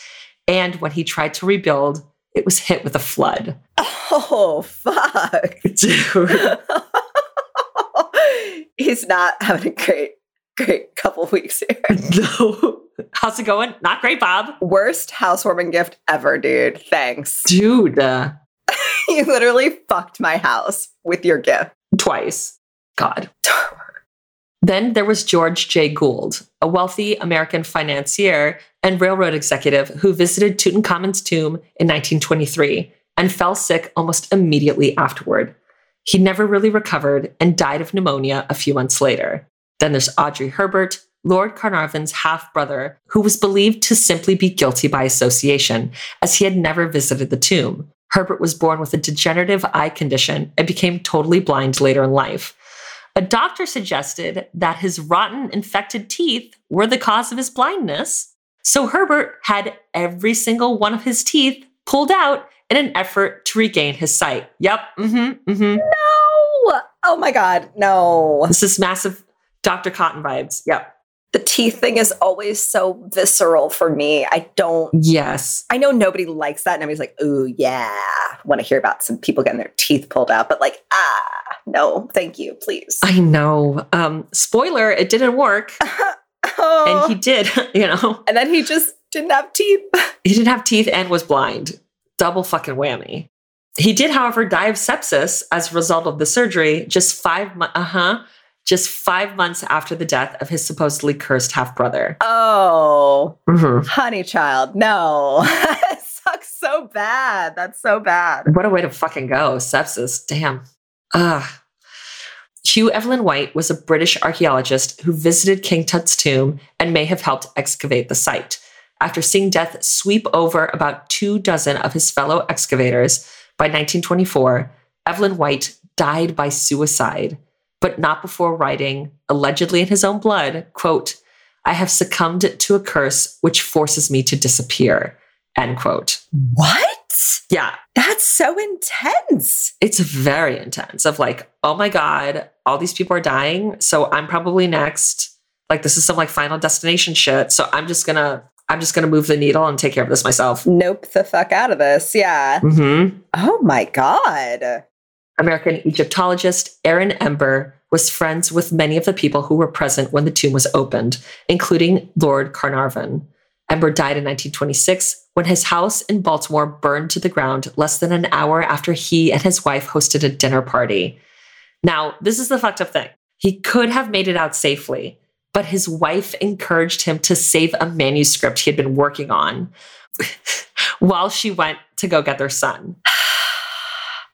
And when he tried to rebuild, it was hit with a flood. Oh, fuck. Dude. He's not having a great, great couple weeks here. no. How's it going? Not great, Bob. Worst housewarming gift ever, dude. Thanks. Dude, uh, You literally fucked my house with your gift. twice. God. Then there was George J. Gould, a wealthy American financier and railroad executive who visited Tutankhamun's tomb in 1923 and fell sick almost immediately afterward. He never really recovered and died of pneumonia a few months later. Then there's Aubrey Herbert, Lord Carnarvon's half brother, who was believed to simply be guilty by association, as he had never visited the tomb. Herbert was born with a degenerative eye condition and became totally blind later in life. A doctor suggested that his rotten, infected teeth were the cause of his blindness. So Herbert had every single one of his teeth pulled out in an effort to regain his sight. Yep. Mm-hmm. Mm-hmm. No. Oh my God. No. This is massive Dr. Cotton vibes. Yep. The teeth thing is always so visceral for me. I don't, Yes. I know nobody likes that. Nobody's like, ooh, yeah. Want to hear about some people getting their teeth pulled out, but like, ah, no, thank you, please. I know. Um, spoiler, it didn't work. oh. And he did, you know. and then he just didn't have teeth. He didn't have teeth and was blind. Double fucking whammy. He did, however, die of sepsis as a result of the surgery just five months, uh huh, just five months after the death of his supposedly cursed half brother. Oh, Mm-hmm. honey child, no. it sucks so bad. That's so bad. What a way to fucking go. Sepsis. Damn. Ah. Hugh Evelyn White was a British archaeologist who visited King Tut's tomb and may have helped excavate the site. After seeing death sweep over about two dozen of his fellow excavators by 1924, Evelyn White died by suicide, but not before writing, allegedly in his own blood, quote, I have succumbed to a curse which forces me to disappear, end quote. What? Yeah, That's so intense. it's very intense of like oh my god all these people are dying so i'm probably next like this is some like final destination shit so i'm just gonna i'm just gonna move the needle and take care of this myself Nope the fuck out of this. Yeah. mm-hmm. Oh my God. American egyptologist aaron ember was friends with many of the people who were present when the tomb was opened including lord carnarvon ember died in 1926 when his house in baltimore burned to the ground less than an hour after he and his wife hosted a dinner party Now, this is the fucked up thing. He could have made it out safely, but his wife encouraged him to save a manuscript he had been working on while she went to go get their son.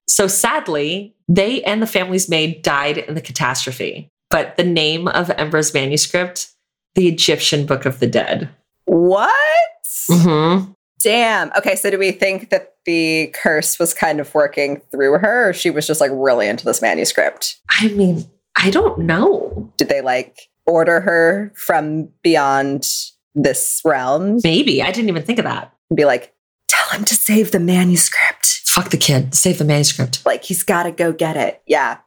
So sadly, they and the family's maid died in the catastrophe. But the name of Ember's manuscript, the Egyptian Book of the Dead. What? Mm-hmm. Damn. Okay, so do we think that the curse was kind of working through her or she was just like really into this manuscript? I mean, I don't know. Did they like order her from beyond this realm Maybe. I didn't even think of that. and be like, tell him to save the manuscript? Fuck the kid. Save the manuscript. Like he's got to go get it. Yeah.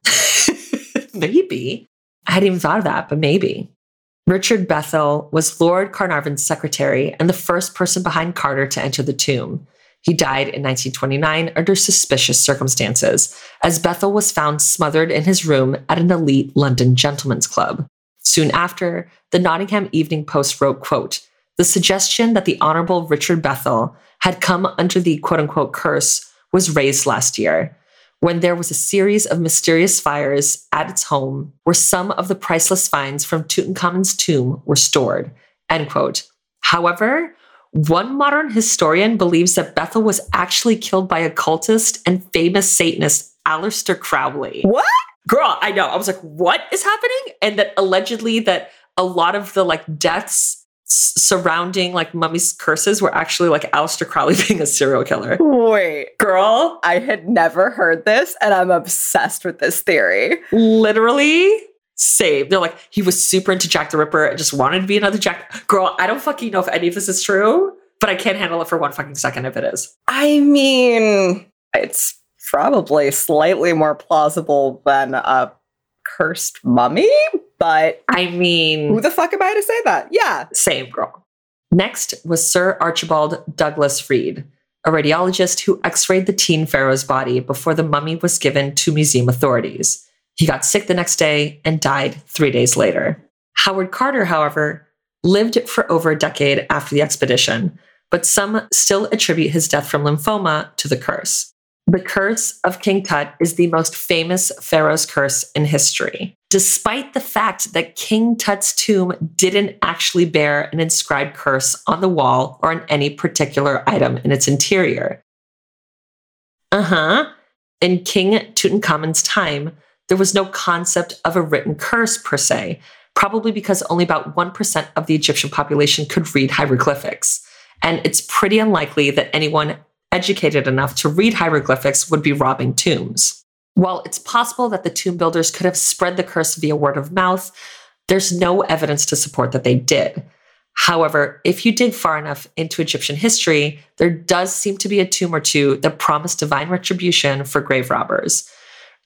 maybe. I hadn't even thought of that, but maybe. Richard Bethel was Lord Carnarvon's secretary and the first person behind Carter to enter the tomb. He died in 1929 under suspicious circumstances, as Bethel was found smothered in his room at an elite London gentlemen's club. Soon after, the Nottingham Evening Post wrote, quote, the suggestion that the Honorable Richard Bethel had come under the quote unquote curse was raised last year when there was a series of mysterious fires at its home where some of the priceless finds from Tutankhamun's tomb were stored. End quote. However, one modern historian believes that Bethel was actually killed by occultist and famous Satanist Aleister Crowley. What? Girl, I know. I was like, what is happening? And that allegedly that a lot of the like deaths surrounding like mummy's curses were actually like Aleister Crowley being a serial killer. Wait. Girl, I had never heard this and I'm obsessed with this theory. literally Same. They're like, he was super into Jack the Ripper and just wanted to be another Jack. Girl, I don't fucking know if any of this is true, but I can't handle it for one fucking second if it is. I mean, it's probably slightly more plausible than a cursed mummy, but I mean, who the fuck am I to say that? Yeah. Same girl. Next was Sir Archibald Douglas Reid, a radiologist who x rayed the teen pharaoh's body before the mummy was given to museum authorities. He got sick the next day and died three days later. Howard Carter, however, lived for over a decade after the expedition, but some still attribute his death from lymphoma to the curse. The curse of King Tut is the most famous pharaoh's curse in history, despite the fact that King Tut's tomb didn't actually bear an inscribed curse on the wall or on any particular item in its interior. Uh huh. In King Tutankhamun's time, there was no concept of a written curse per se, probably because only about 1% of the Egyptian population could read hieroglyphics. And it's pretty unlikely that anyone educated enough to read hieroglyphics would be robbing tombs. While it's possible that the tomb builders could have spread the curse via word of mouth, there's no evidence to support that they did. However, if you dig far enough into Egyptian history, there does seem to be a tomb or two that promise divine retribution for grave robbers.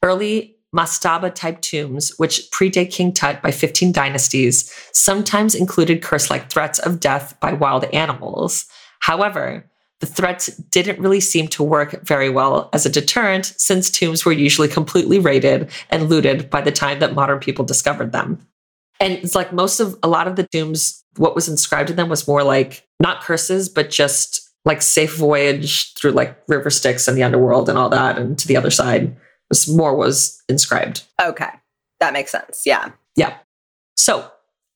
Early mastaba type tombs, which predate King Tut by 15 dynasties, sometimes included curse like threats of death by wild animals. However, the threats didn't really seem to work very well as a deterrent since tombs were usually completely raided and looted by the time that modern people discovered them. And it's like most of a lot of the tombs, what was inscribed in them was more like not curses, but just like safe voyage through like river Styx and the underworld and all that, and to the other side. Was more was inscribed. Okay. That makes sense. Yeah. Yeah. So,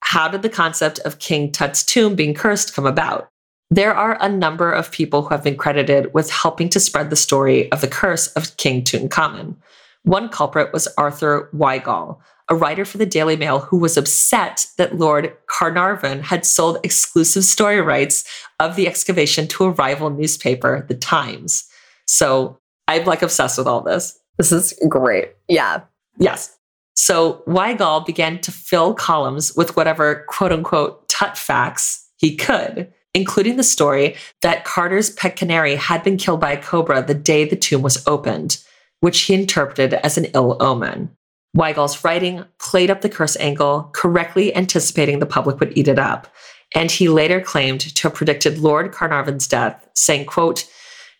how did the concept of King Tut's tomb being cursed come about? There are a number of people who have been credited with helping to spread the story of the curse of King Tutankhamun. One culprit was Arthur Weigall, a writer for the Daily Mail who was upset that Lord Carnarvon had sold exclusive story rights of the excavation to a rival newspaper, The Times. So I'm like obsessed with all this. This is great. Yeah. Yes. So Weigall began to fill columns with whatever quote unquote tut facts he could including the story that Carter's pet canary had been killed by a cobra the day the tomb was opened, which he interpreted as an ill omen. Weigall's writing played up the curse angle, correctly anticipating the public would eat it up, and he later claimed to have predicted Lord Carnarvon's death, saying, quote,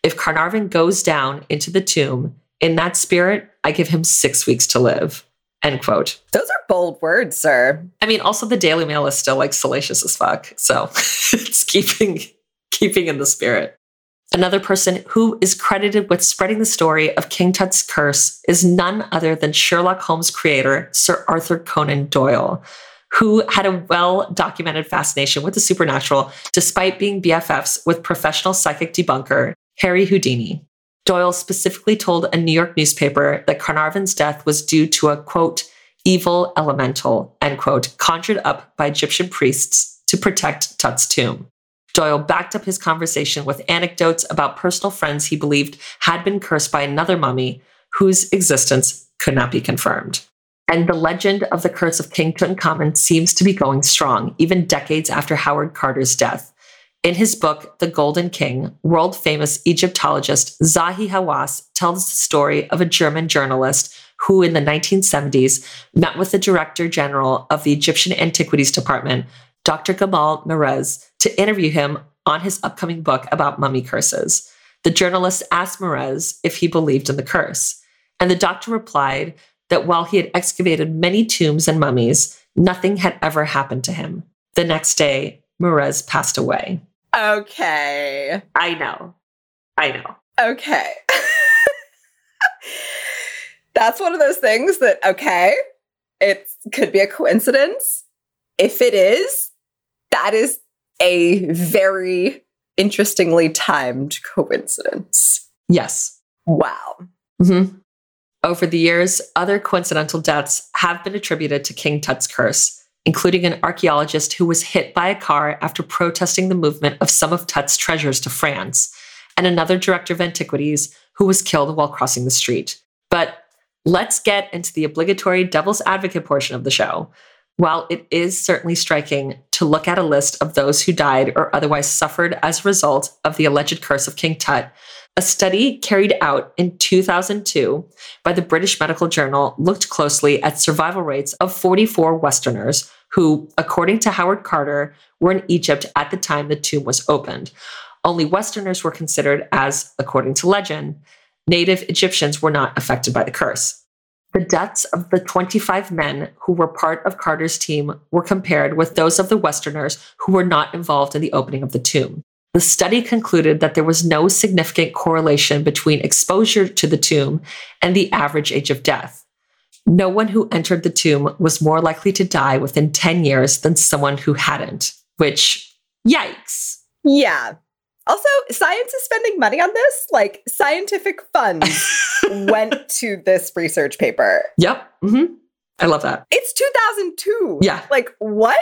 If Carnarvon goes down into the tomb, in that spirit, I give him six weeks to live. End quote. Those are bold words, sir. I mean, also the Daily Mail is still like salacious as fuck. So it's keeping keeping in the spirit. Another person who is credited with spreading the story of King Tut's curse is none other than Sherlock Holmes creator Sir Arthur Conan Doyle, who had a well documented fascination with the supernatural despite being BFFs with professional psychic debunker Harry Houdini. Doyle specifically told a New York newspaper that Carnarvon's death was due to a quote, evil elemental, end quote, conjured up by Egyptian priests to protect Tut's tomb. Doyle backed up his conversation with anecdotes about personal friends he believed had been cursed by another mummy whose existence could not be confirmed. And the legend of the curse of King Tutankhamun seems to be going strong, even decades after Howard Carter's death. In his book, The Golden King, world famous Egyptologist Zahi Hawass tells the story of a German journalist who, in the 1970s, met with the Director General of the Egyptian Antiquities Department, Dr. Gamal Mehrez, to interview him on his upcoming book about mummy curses. The journalist asked Mehrez if he believed in the curse, and the doctor replied that while he had excavated many tombs and mummies, nothing had ever happened to him. The next day, Mehrez passed away. Okay. I know. I know. Okay. That's one of those things that, okay, it could be a coincidence. If it is, that is a very interestingly timed coincidence. Yes. Wow. Mm-hmm. Over the years, other coincidental deaths have been attributed to King Tut's curse including an archaeologist who was hit by a car after protesting the movement of some of Tut's treasures to France, and another director of antiquities who was killed while crossing the street. But let's get into the obligatory devil's advocate portion of the show. While it is certainly striking to look at a list of those who died or otherwise suffered as a result of the alleged curse of King Tut, a study carried out in 2002 by the British Medical Journal looked closely at survival rates of 44 Westerners who, according to Howard Carter, were in Egypt at the time the tomb was opened. Only Westerners were considered as, according to legend, native Egyptians were not affected by the curse. The deaths of the 25 men who were part of Carter's team were compared with those of the Westerners who were not involved in the opening of the tomb. The study concluded that there was no significant correlation between exposure to the tomb and the average age of death. No one who entered the tomb was more likely to die within 10 years than someone who hadn't, which, yikes. Yeah. Also, science is spending money on this. Like, scientific funds went to this research paper. Yep. Mm-hmm. I love that. It's 2002. Yeah. Like, what?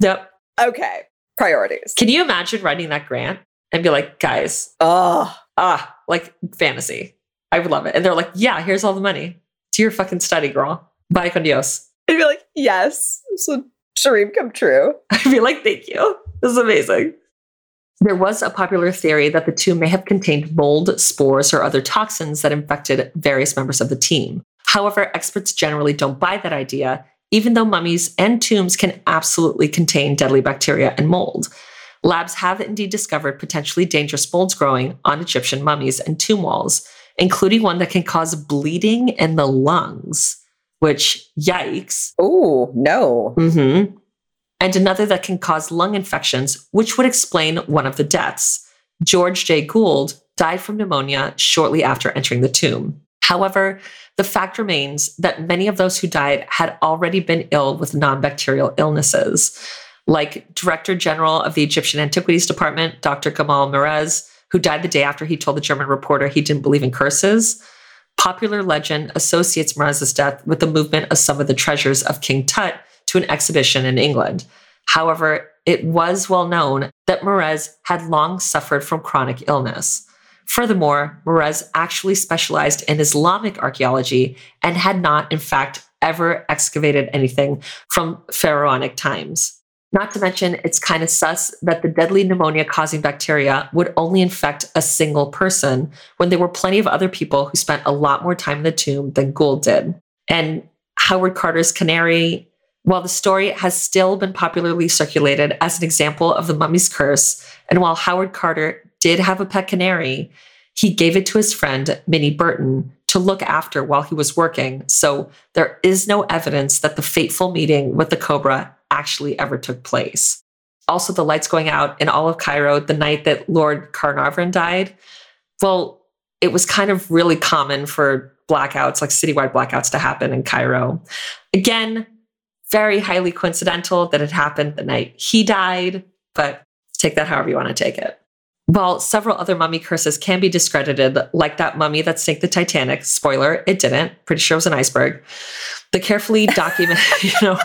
Yep. Okay. Priorities. Can you imagine writing that grant and be like, guys, Oh, ah, like fantasy. I would love it. And they're like, yeah, here's all the money to your fucking study, girl. Bye con Dios. I'd be like, yes. So, dream come true. I'd be like, thank you. This is amazing. There was a popular theory that the tomb may have contained mold, spores, or other toxins that infected various members of the team. However, experts generally don't buy that idea, even though mummies and tombs can absolutely contain deadly bacteria and mold. Labs have indeed discovered potentially dangerous molds growing on Egyptian mummies and tomb walls, including one that can cause bleeding in the lungs, which, yikes. Oh, no. Mm-hmm. And another that can cause lung infections, which would explain one of the deaths. George J. Gould died from pneumonia shortly after entering the tomb. However, the fact remains that many of those who died had already been ill with non bacterial illnesses. Like Director General of the Egyptian Antiquities Department, Dr. Gamal Mehrez, who died the day after he told the German reporter he didn't believe in curses. Popular legend associates Mehrez's death with the movement of some of the treasures of King Tut to an exhibition in England. However, it was well known that Mehrez had long suffered from chronic illness. Furthermore, Mehrez actually specialized in Islamic archaeology and had not, in fact, ever excavated anything from pharaonic times. Not to mention, it's kind of sus that the deadly pneumonia causing bacteria would only infect a single person when there were plenty of other people who spent a lot more time in the tomb than Gould did. And Howard Carter's canary, while the story has still been popularly circulated as an example of the mummy's curse, and while Howard Carter did have a pet canary, he gave it to his friend, Minnie Burton, to look after while he was working. So there is no evidence that the fateful meeting with the cobra actually ever took place. Also, the lights going out in all of Cairo the night that Lord Carnarvon died. Well, it was kind of really common for blackouts, like citywide blackouts, to happen in Cairo. Again, very highly coincidental that it happened the night he died, but take that however you want to take it. While several other mummy curses can be discredited, like that mummy that sank the Titanic, spoiler, it didn't. Pretty sure it was an iceberg. The carefully documented, you know,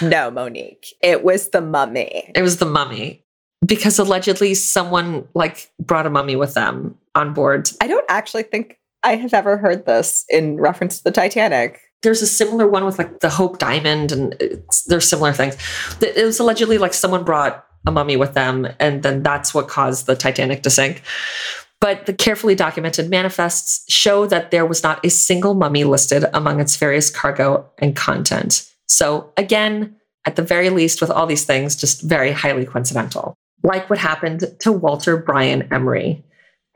no, Monique. It was the mummy. It was the mummy because allegedly someone like brought a mummy with them on board. I don't actually think I have ever heard this in reference to the Titanic. There's a similar one with like the Hope Diamond, and there's similar things. It was allegedly like someone brought a mummy with them, and then that's what caused the Titanic to sink. But the carefully documented manifests show that there was not a single mummy listed among its various cargo and content. So, again, at the very least, with all these things, just very highly coincidental. Like what happened to Walter Bryan Emery.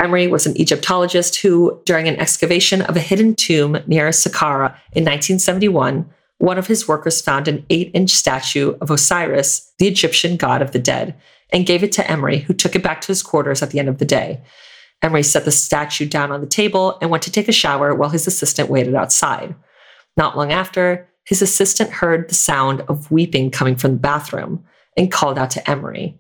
Emery was an Egyptologist who, during an excavation of a hidden tomb near Saqqara in 1971, one of his workers found an eight inch statue of Osiris, the Egyptian god of the dead, and gave it to Emery, who took it back to his quarters at the end of the day. Emery set the statue down on the table and went to take a shower while his assistant waited outside. Not long after, his assistant heard the sound of weeping coming from the bathroom and called out to Emery.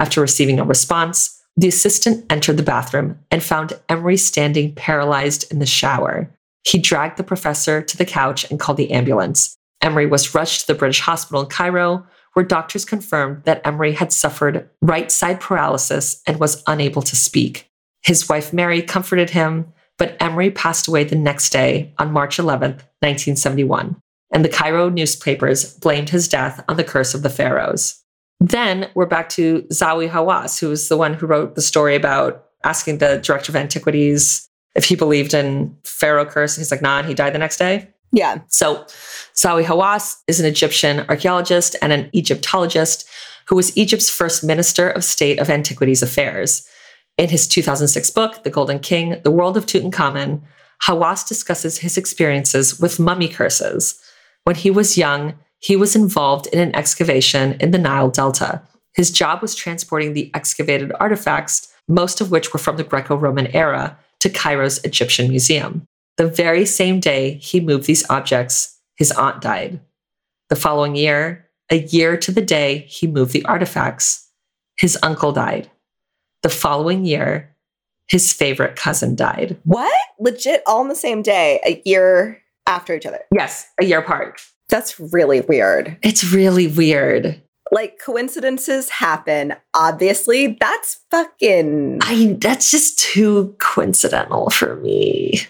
After receiving a response, the assistant entered the bathroom and found Emery standing paralyzed in the shower. He dragged the professor to the couch and called the ambulance. Emery was rushed to the British hospital in Cairo, where doctors confirmed that Emery had suffered right side paralysis and was unable to speak. His wife Mary comforted him, but Emery passed away the next day on March 11th, 1971, and the Cairo newspapers blamed his death on the curse of the pharaohs. Then we're back to Zahi Hawass, who was the one who wrote the story about asking the director of antiquities if he believed in pharaoh curse. He's like, nah, and he died the next day. Yeah. So Zahi Hawass is an Egyptian archaeologist and an Egyptologist who was Egypt's first minister of state of antiquities affairs. In his 2006 book, The Golden King, The World of Tutankhamun, Hawass discusses his experiences with mummy curses. When he was young, he was involved in an excavation in the Nile Delta. His job was transporting the excavated artifacts, most of which were from the Greco Roman era, to Cairo's Egyptian Museum. The very same day he moved these objects, his aunt died. The following year, a year to the day he moved the artifacts, his uncle died. The following year, his favorite cousin died. What? Legit all on the same day, a year after each other. Yes, a year apart. That's really weird. It's really weird. Like coincidences happen, obviously. That's fucking I that's just too coincidental for me.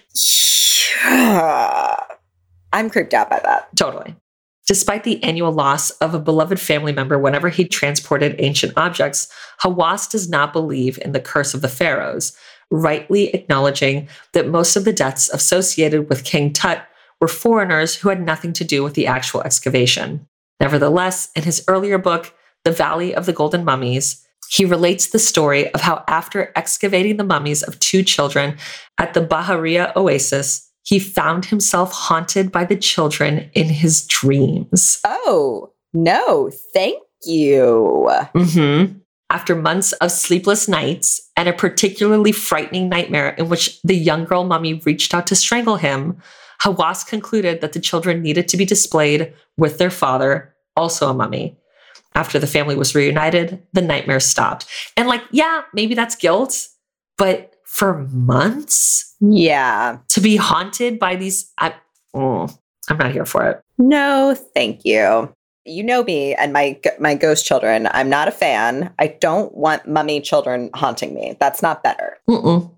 yeah. I'm creeped out by that. Totally. Despite the annual loss of a beloved family member whenever he transported ancient objects, Hawass does not believe in the curse of the pharaohs, rightly acknowledging that most of the deaths associated with King Tut were foreigners who had nothing to do with the actual excavation. Nevertheless, in his earlier book, The Valley of the Golden Mummies, he relates the story of how, after excavating the mummies of two children at the Bahariya oasis, he found himself haunted by the children in his dreams. Oh, no, thank you. Mm-hmm. After months of sleepless nights and a particularly frightening nightmare in which the young girl mummy reached out to strangle him, Hawass concluded that the children needed to be displayed with their father, also a mummy. After the family was reunited, the nightmare stopped. And, like, yeah, maybe that's guilt, but for months Yeah. to be haunted by these, I, mm, I'm not here for it. No, thank you. You know me and my my ghost children. I'm not a fan. I don't want mummy children haunting me. That's not better. Mm-mm.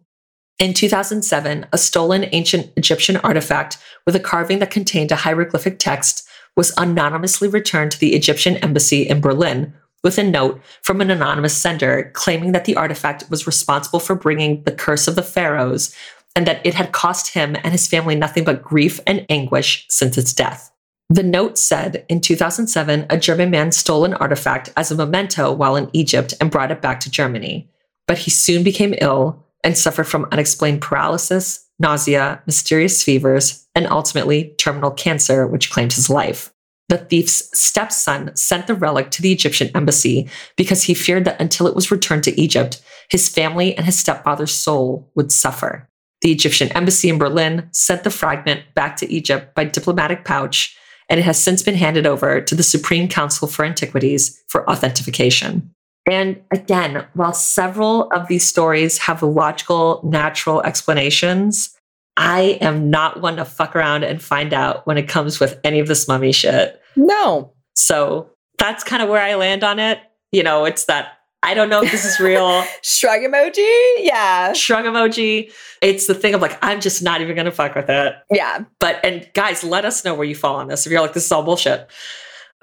In 2007, a stolen ancient Egyptian artifact with a carving that contained a hieroglyphic text was anonymously returned to the Egyptian embassy in Berlin with a note from an anonymous sender claiming that the artifact was responsible for bringing the curse of the pharaohs and that it had cost him and his family nothing but grief and anguish since its death. The note said in 2007, a German man stole an artifact as a memento while in Egypt and brought it back to Germany. But he soon became ill and suffered from unexplained paralysis, nausea, mysterious fevers, and ultimately terminal cancer, which claimed his life. The thief's stepson sent the relic to the Egyptian embassy because he feared that until it was returned to Egypt, his family and his stepfather's soul would suffer. The Egyptian embassy in Berlin sent the fragment back to Egypt by diplomatic pouch, and it has since been handed over to the Supreme Council for Antiquities for authentication. And again, while several of these stories have logical, natural explanations, I am not one to fuck around and find out when it comes with any of this mummy shit. No. So that's kind of where I land on it. You know, it's that I don't know if this is real. Shrug emoji? Yeah. Shrug emoji. It's the thing of like, I'm just not even going to fuck with it. Yeah. But, and guys, let us know where you fall on this. If you're like, this is all bullshit.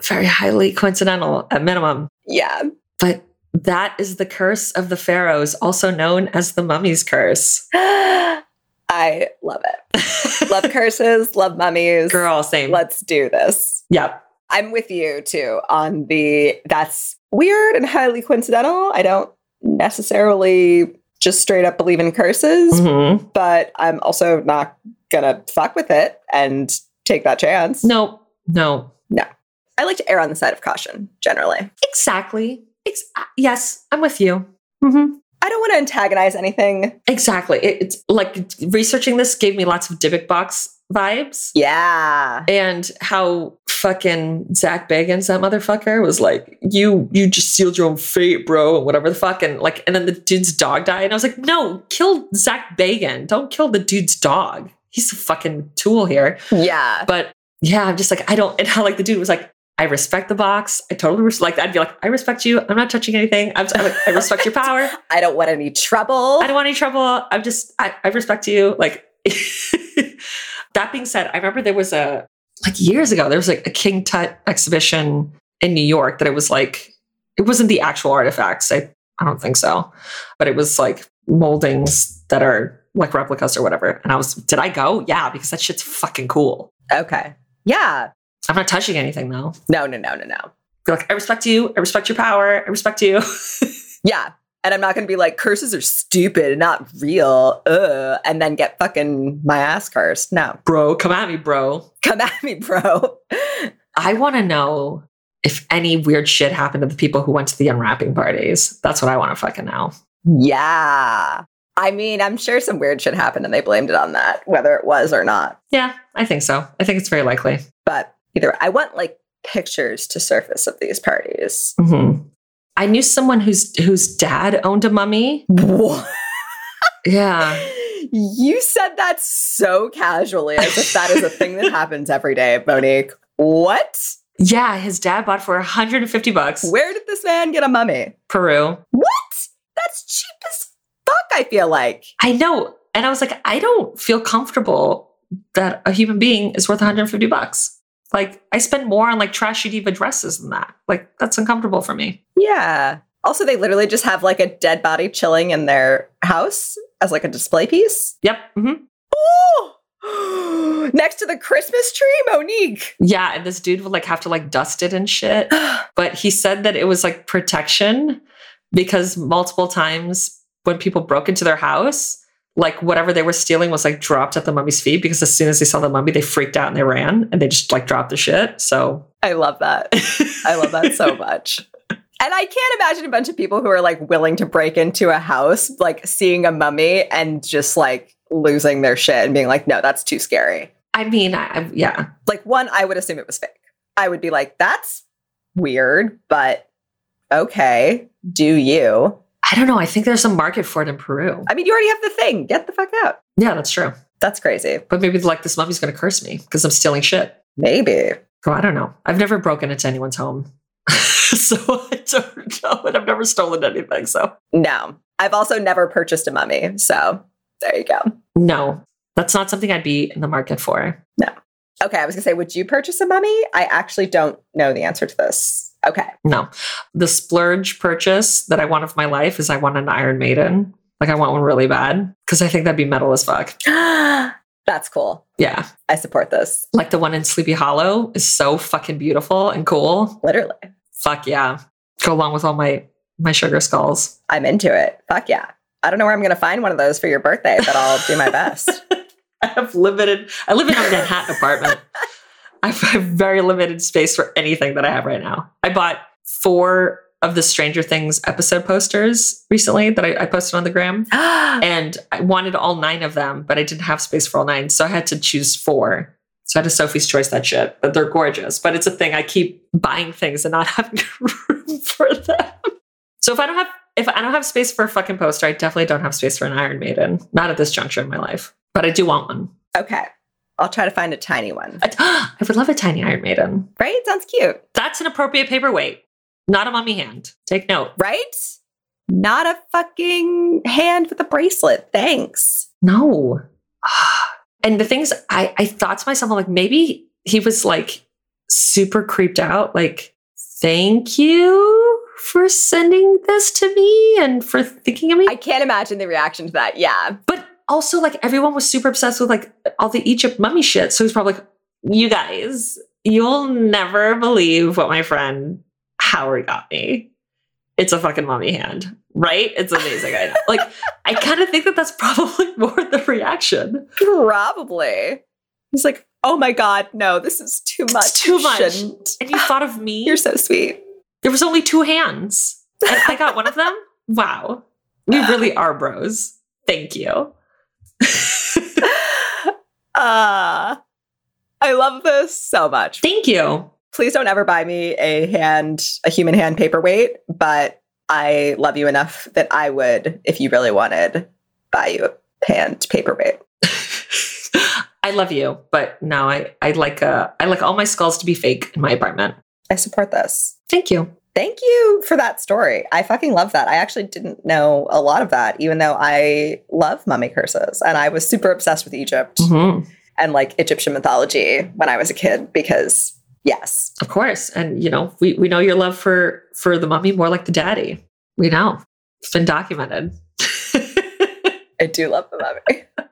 Very highly coincidental at minimum. Yeah. But that is the curse of the pharaohs, also known as the mummy's curse. I love it. love curses, love mummies. Girl, same. Let's do this. Yep. I'm with you too on the that's weird and highly coincidental. I don't necessarily just straight up believe in curses, Mhm. but I'm also not gonna fuck with it and take that chance. No, no, no. I like to err on the side of caution generally. Exactly. Ex- uh, yes, I'm with you. Mhm. I don't want to antagonize anything. Exactly. It, it's like researching this gave me lots of Dybbuk box vibes. Yeah. And how fucking Zach Bagans, that motherfucker, was like, you you just sealed your own fate, bro, and whatever the fuck. And like, and then the dude's dog died. And I was like, no, kill Zach Bagan. Don't kill the dude's dog. He's a fucking tool here. Yeah. But yeah, I'm just like, I don't, and how like the dude was like, I respect the box. I totally res- like. I'd be like, I respect you. I'm not touching anything. I'm, I'm like, I respect your power. I don't want any trouble. I don't want any trouble. I'm just, I, I respect you. Like, that being said, I remember there was a, like years ago, there was like a King Tut exhibition in New York that it was like, it wasn't the actual artifacts. I, I don't think so. But it was like moldings that are like replicas or whatever. And I was, did I go? Yeah, because that shit's fucking cool. Okay. Yeah. I'm not touching anything though. No, no, no, no, no. Be like, I respect you. I respect your power. I respect you. Yeah. And I'm not going to be like, curses are stupid and not real. Ugh. And then get fucking my ass cursed. No. bro, come at me, bro. Come at me, bro. I want to know if any weird shit happened to the people who went to the unwrapping parties. That's what I want to fucking know. Yeah. I mean, I'm sure some weird shit happened and they blamed it on that, whether it was or not. Yeah, I think so. I think it's very likely. But either I want like pictures to surface of these parties. hmm I knew someone whose whose dad owned a mummy. What? Yeah. You said that so casually as if that is a thing that happens every day, Monique. What? Yeah, his dad bought for 150 bucks. Where did this man get a mummy? Peru. What? That's cheap as fuck, I feel like. I know. And I was like, I don't feel comfortable that a human being is worth 150 bucks. Like, I spend more on like trashy diva dresses than that. Like, that's uncomfortable for me. Yeah. Also, they literally just have like a dead body chilling in their house as like a display piece. Yep. Mm-hmm. Oh, next to the Christmas tree, Monique. Yeah. And this dude would like have to like dust it and shit. But he said that it was like protection because multiple times when people broke into their house, like whatever they were stealing was like dropped at the mummy's feet because as soon as they saw the mummy, they freaked out and they ran and they just like dropped the shit. So I love that. I love that so much. And I can't imagine a bunch of people who are like willing to break into a house, like seeing a mummy and just like losing their shit and being like, no, that's too scary. I mean, I, yeah, Like, one, I would assume it was fake. I would be like, that's weird, but okay, do you? I don't know. I think there's a market for it in Peru. I mean, you already have the thing. Get the fuck out. Yeah, that's true. That's crazy. But maybe like this mummy's going to curse me because I'm stealing shit. Maybe. Oh, I don't know. I've never broken into anyone's home. so I don't know. And I've never stolen anything. So No. I've also never purchased a mummy. So there you go. no, that's not something I'd be in the market for. No. Okay, I was gonna say, would you purchase a mummy? I actually don't know the answer to this. Okay. No. The splurge purchase that I want of my life is I want an Iron Maiden. Like I want one really bad because I think that'd be metal as fuck. That's cool. Yeah. I support this. Like the one in Sleepy Hollow is so fucking beautiful and cool. Literally. Fuck yeah. Go along with all my my sugar skulls. I'm into it. Fuck yeah. I don't know where I'm gonna find one of those for your birthday, but I'll do my best. I have limited I live in a Manhattan apartment. I have very limited space for anything that I have right now. I bought four of the Stranger Things episode posters recently that I, I posted on the gram. and I wanted all nine of them, but I didn't have space for all nine. So I had to choose four. So I had a Sophie's Choice that shit. But they're gorgeous. But it's a thing. I keep buying things and not having room for them. So if I don't have if I don't have space for a fucking poster, I definitely don't have space for an Iron Maiden. Not at this juncture in my life. But I do want one. okay. I'll try to find a tiny one. I, I would love a tiny Iron Maiden. Right? Sounds cute. That's an appropriate paperweight, not a mummy hand. Take note. Right? Not a fucking hand with a bracelet. Thanks. No. And the things I, I thought to myself, I'm like, maybe he was like super creeped out. Like, thank you for sending this to me and for thinking of me. I can't imagine the reaction to that. Yeah. but also, like, everyone was super obsessed with like all the Egypt mummy shit. So he's probably like, you guys, you'll never believe what my friend Howard got me. It's a fucking mummy hand, right? It's amazing. I know. Like, I kind of think that that's probably more the reaction. Probably. He's like, oh my God, no, this is too much. It's too much. shouldn't." And you thought of me. You're so sweet. there was only two hands. And I got one of them. Wow. We really are bros. Thank you. Uh, I love this so much. Thank you. Please don't ever buy me a hand, a human hand paperweight, but I love you enough that I would, if you really wanted, buy you a hand paperweight. I love you, but no, I, I like uh I like all my skulls to be fake in my apartment. I support this. Thank you. Thank you for that story. I fucking love that. I actually didn't know a lot of that, even though I love mummy curses and I was super obsessed with Egypt Mhm. and like Egyptian mythology when I was a kid because, yes, Of course. And you know, we, we know your love for for the mummy more like the daddy. We know. It's been documented. I do love the mummy.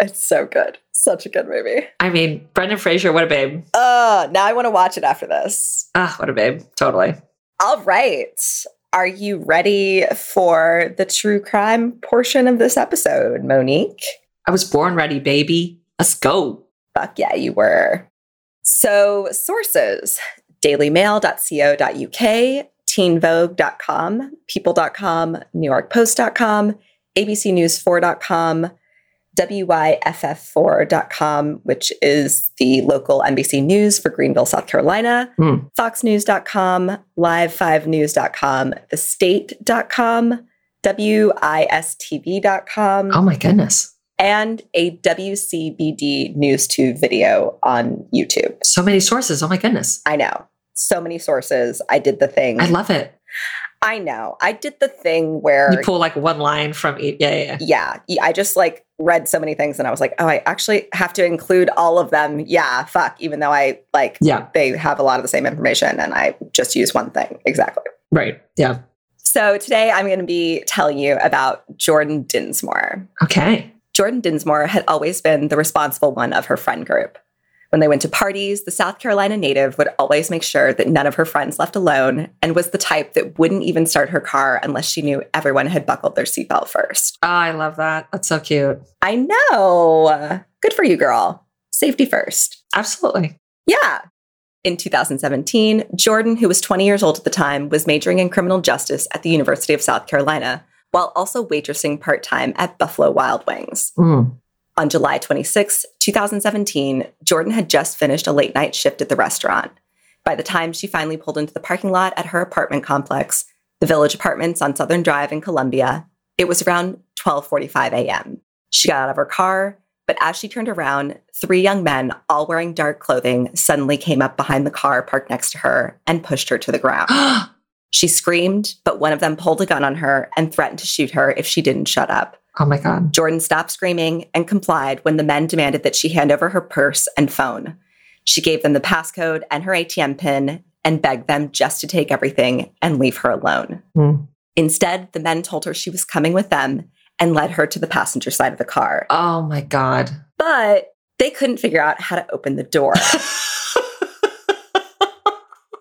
it's so good. Such a good movie. I mean, Brendan Fraser, what a babe. Uh, now I want to watch it after this. Ah, what a babe. Totally. All right. Are you ready for the true crime portion of this episode, Monique? I was born ready, baby. Let's go. Fuck yeah, you were. So, sources dailymail.co.uk, teenvogue.com, people.com, newyorkpost.com, abcnews4.com, wyff4.com, which is the local NBC News for Greenville, South Carolina, Hmm. foxnews.com, live5news.com, thestate.com, wistv.com, Oh my goodness. and a WCBD News 2 video on YouTube. So many sources. Oh my goodness. I know. So many sources. I did the thing. I love it. I know. I did the thing where You pull like one line from each. Yeah, yeah, yeah. I just like read so many things and I was like, oh, I actually have to include all of them. Yeah, fuck, even though I like Yeah, they have a lot of the same information and I just use one thing. Exactly. right. Yeah. So today I'm going to be telling you about Jordan Dinsmore. Okay. Jordan Dinsmore had always been the responsible one of her friend group. When they went to parties, the South Carolina native would always make sure that none of her friends left alone and was the type that wouldn't even start her car unless she knew everyone had buckled their seatbelt first. Oh, I love that. That's so cute. I know. Good for you, girl. Safety first. Absolutely. Yeah. In 2017, Jordan, who was 20 years old at the time, was majoring in criminal justice at the University of South Carolina, while also waitressing part time at Buffalo Wild Wings. Mm. On July 26, 2017, Jordan had just finished a late night shift at the restaurant. By the time she finally pulled into the parking lot at her apartment complex, the Village Apartments on Southern Drive in Columbia, it was around 12:45 a.m. She got out of her car, but as she turned around, three young men, all wearing dark clothing, suddenly came up behind the car parked next to her and pushed her to the ground. She screamed, but one of them pulled a gun on her and threatened to shoot her if she didn't shut up. My God. Jordan stopped screaming and complied when the men demanded that she hand over her purse and phone. She gave them the passcode and her ATM pin and begged them just to take everything and leave her alone. Mm. Instead, the men told her she was coming with them and led her to the passenger side of the car. Oh my God. But they couldn't figure out how to open the door.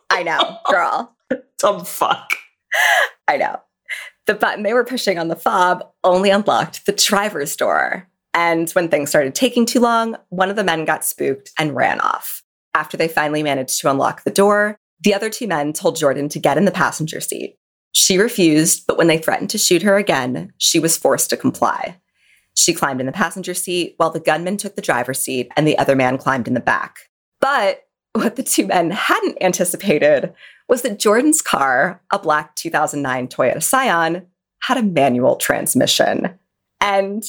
I know, girl. Dumb fuck. I know. The button they were pushing on the fob only unlocked the driver's door. And when things started taking too long, one of the men got spooked and ran off. After they finally managed to unlock the door, the other two men told Jordan to get in the passenger seat. She refused, but when they threatened to shoot her again, she was forced to comply. She climbed in the passenger seat while the gunman took the driver's seat and the other man climbed in the back. But what the two men hadn't anticipated was that Jordan's car, a black 2009 Toyota Scion, had a manual transmission. And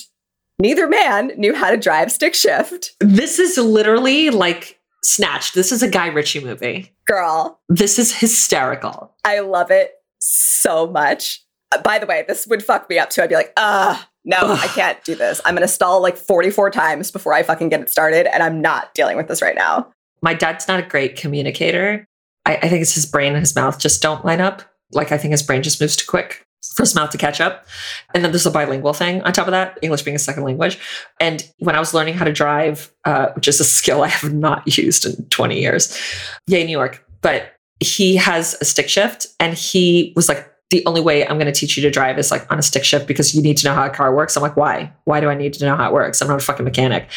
neither man knew how to drive stick shift. This is literally like Snatched. This is a Guy Ritchie movie. Girl, This is hysterical. I love it so much. Uh, By the way, this would fuck me up too. I'd be like, ah, no, I can't do this. I'm going to stall like 44 times before I fucking get it started. And I'm not dealing with this right now. My dad's not a great communicator. I, I think it's his brain and his mouth just don't line up. Like I think his brain just moves too quick for his mouth to catch up. And then there's a bilingual thing on top of that, English being a second language. And when I was learning how to drive, uh, which is a skill I have not used in 20 years, yay, New York. But he has a stick shift and he was like, the only way I'm going to teach you to drive is like on a stick shift because you need to know how a car works. I'm like, why? Why do I need to know how it works? I'm not a fucking mechanic.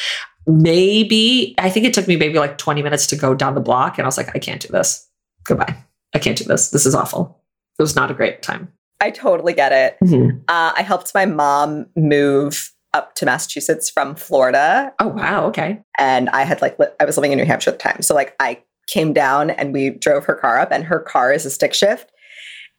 Maybe, I think it took me maybe like 20 minutes to go down the block. And I was like, I can't do this. Goodbye. I can't do this. This is awful. It was not a great time. I totally get it. Uh, I helped my mom move up to Massachusetts from Florida Oh, wow. Okay. and I had like li- I was living in New Hampshire at the time. So like I came down and we drove her car up and her car is a stick shift.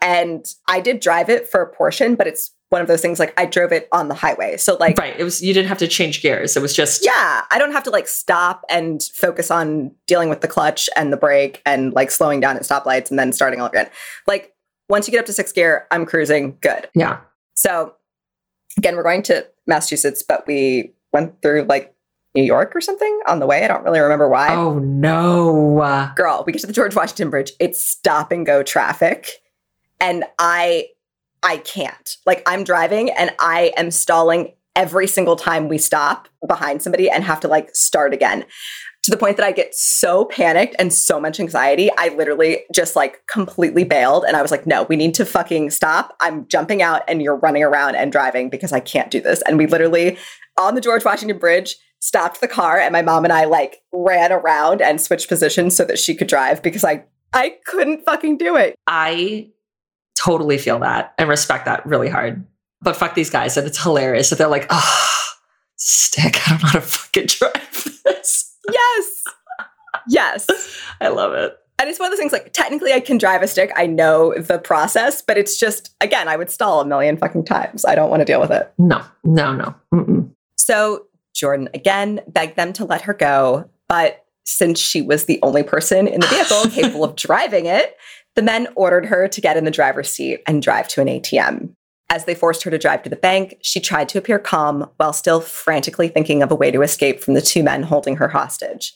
And I did drive it for a portion, but it's one of those things like I drove it on the highway. So like right. It was you didn't have to change gears. It was just yeah, I don't have to like stop and focus on dealing with the clutch and the brake and like slowing down at stoplights and then starting all again. Like once you get up to sixth gear, I'm cruising good. Yeah. So again, we're going to Massachusetts, but we went through like New York or something on the way. I don't really remember why. Oh no. Girl, we get to the George Washington Bridge. It's stop and go traffic. And I I can't. Like I'm driving and I am stalling every single time we stop behind somebody and have to like start again. To the point that I get so panicked and so much anxiety, I literally just like completely bailed. And I was like, no, we need to fucking stop. I'm jumping out and you're running around and driving because I can't do this. And we literally, on the George Washington Bridge, stopped the car and my mom and I like ran around and switched positions so that she could drive because I I couldn't fucking do it. I totally feel that and respect that really hard. But fuck these guys, and it's hilarious that they're like, oh, stick, I don't know how to fucking drive this. Yes. Yes. I love it. And it's one of those things like technically I can drive a stick. I know the process, but it's just again, I would stall a million fucking times. I don't want to deal with it. No, no, no. Mm-mm. So Jordan again begged them to let her go, but since she was the only person in the vehicle capable of driving it, the men ordered her to get in the driver's seat and drive to an ATM. As they forced her to drive to the bank, she tried to appear calm while still frantically thinking of a way to escape from the two men holding her hostage.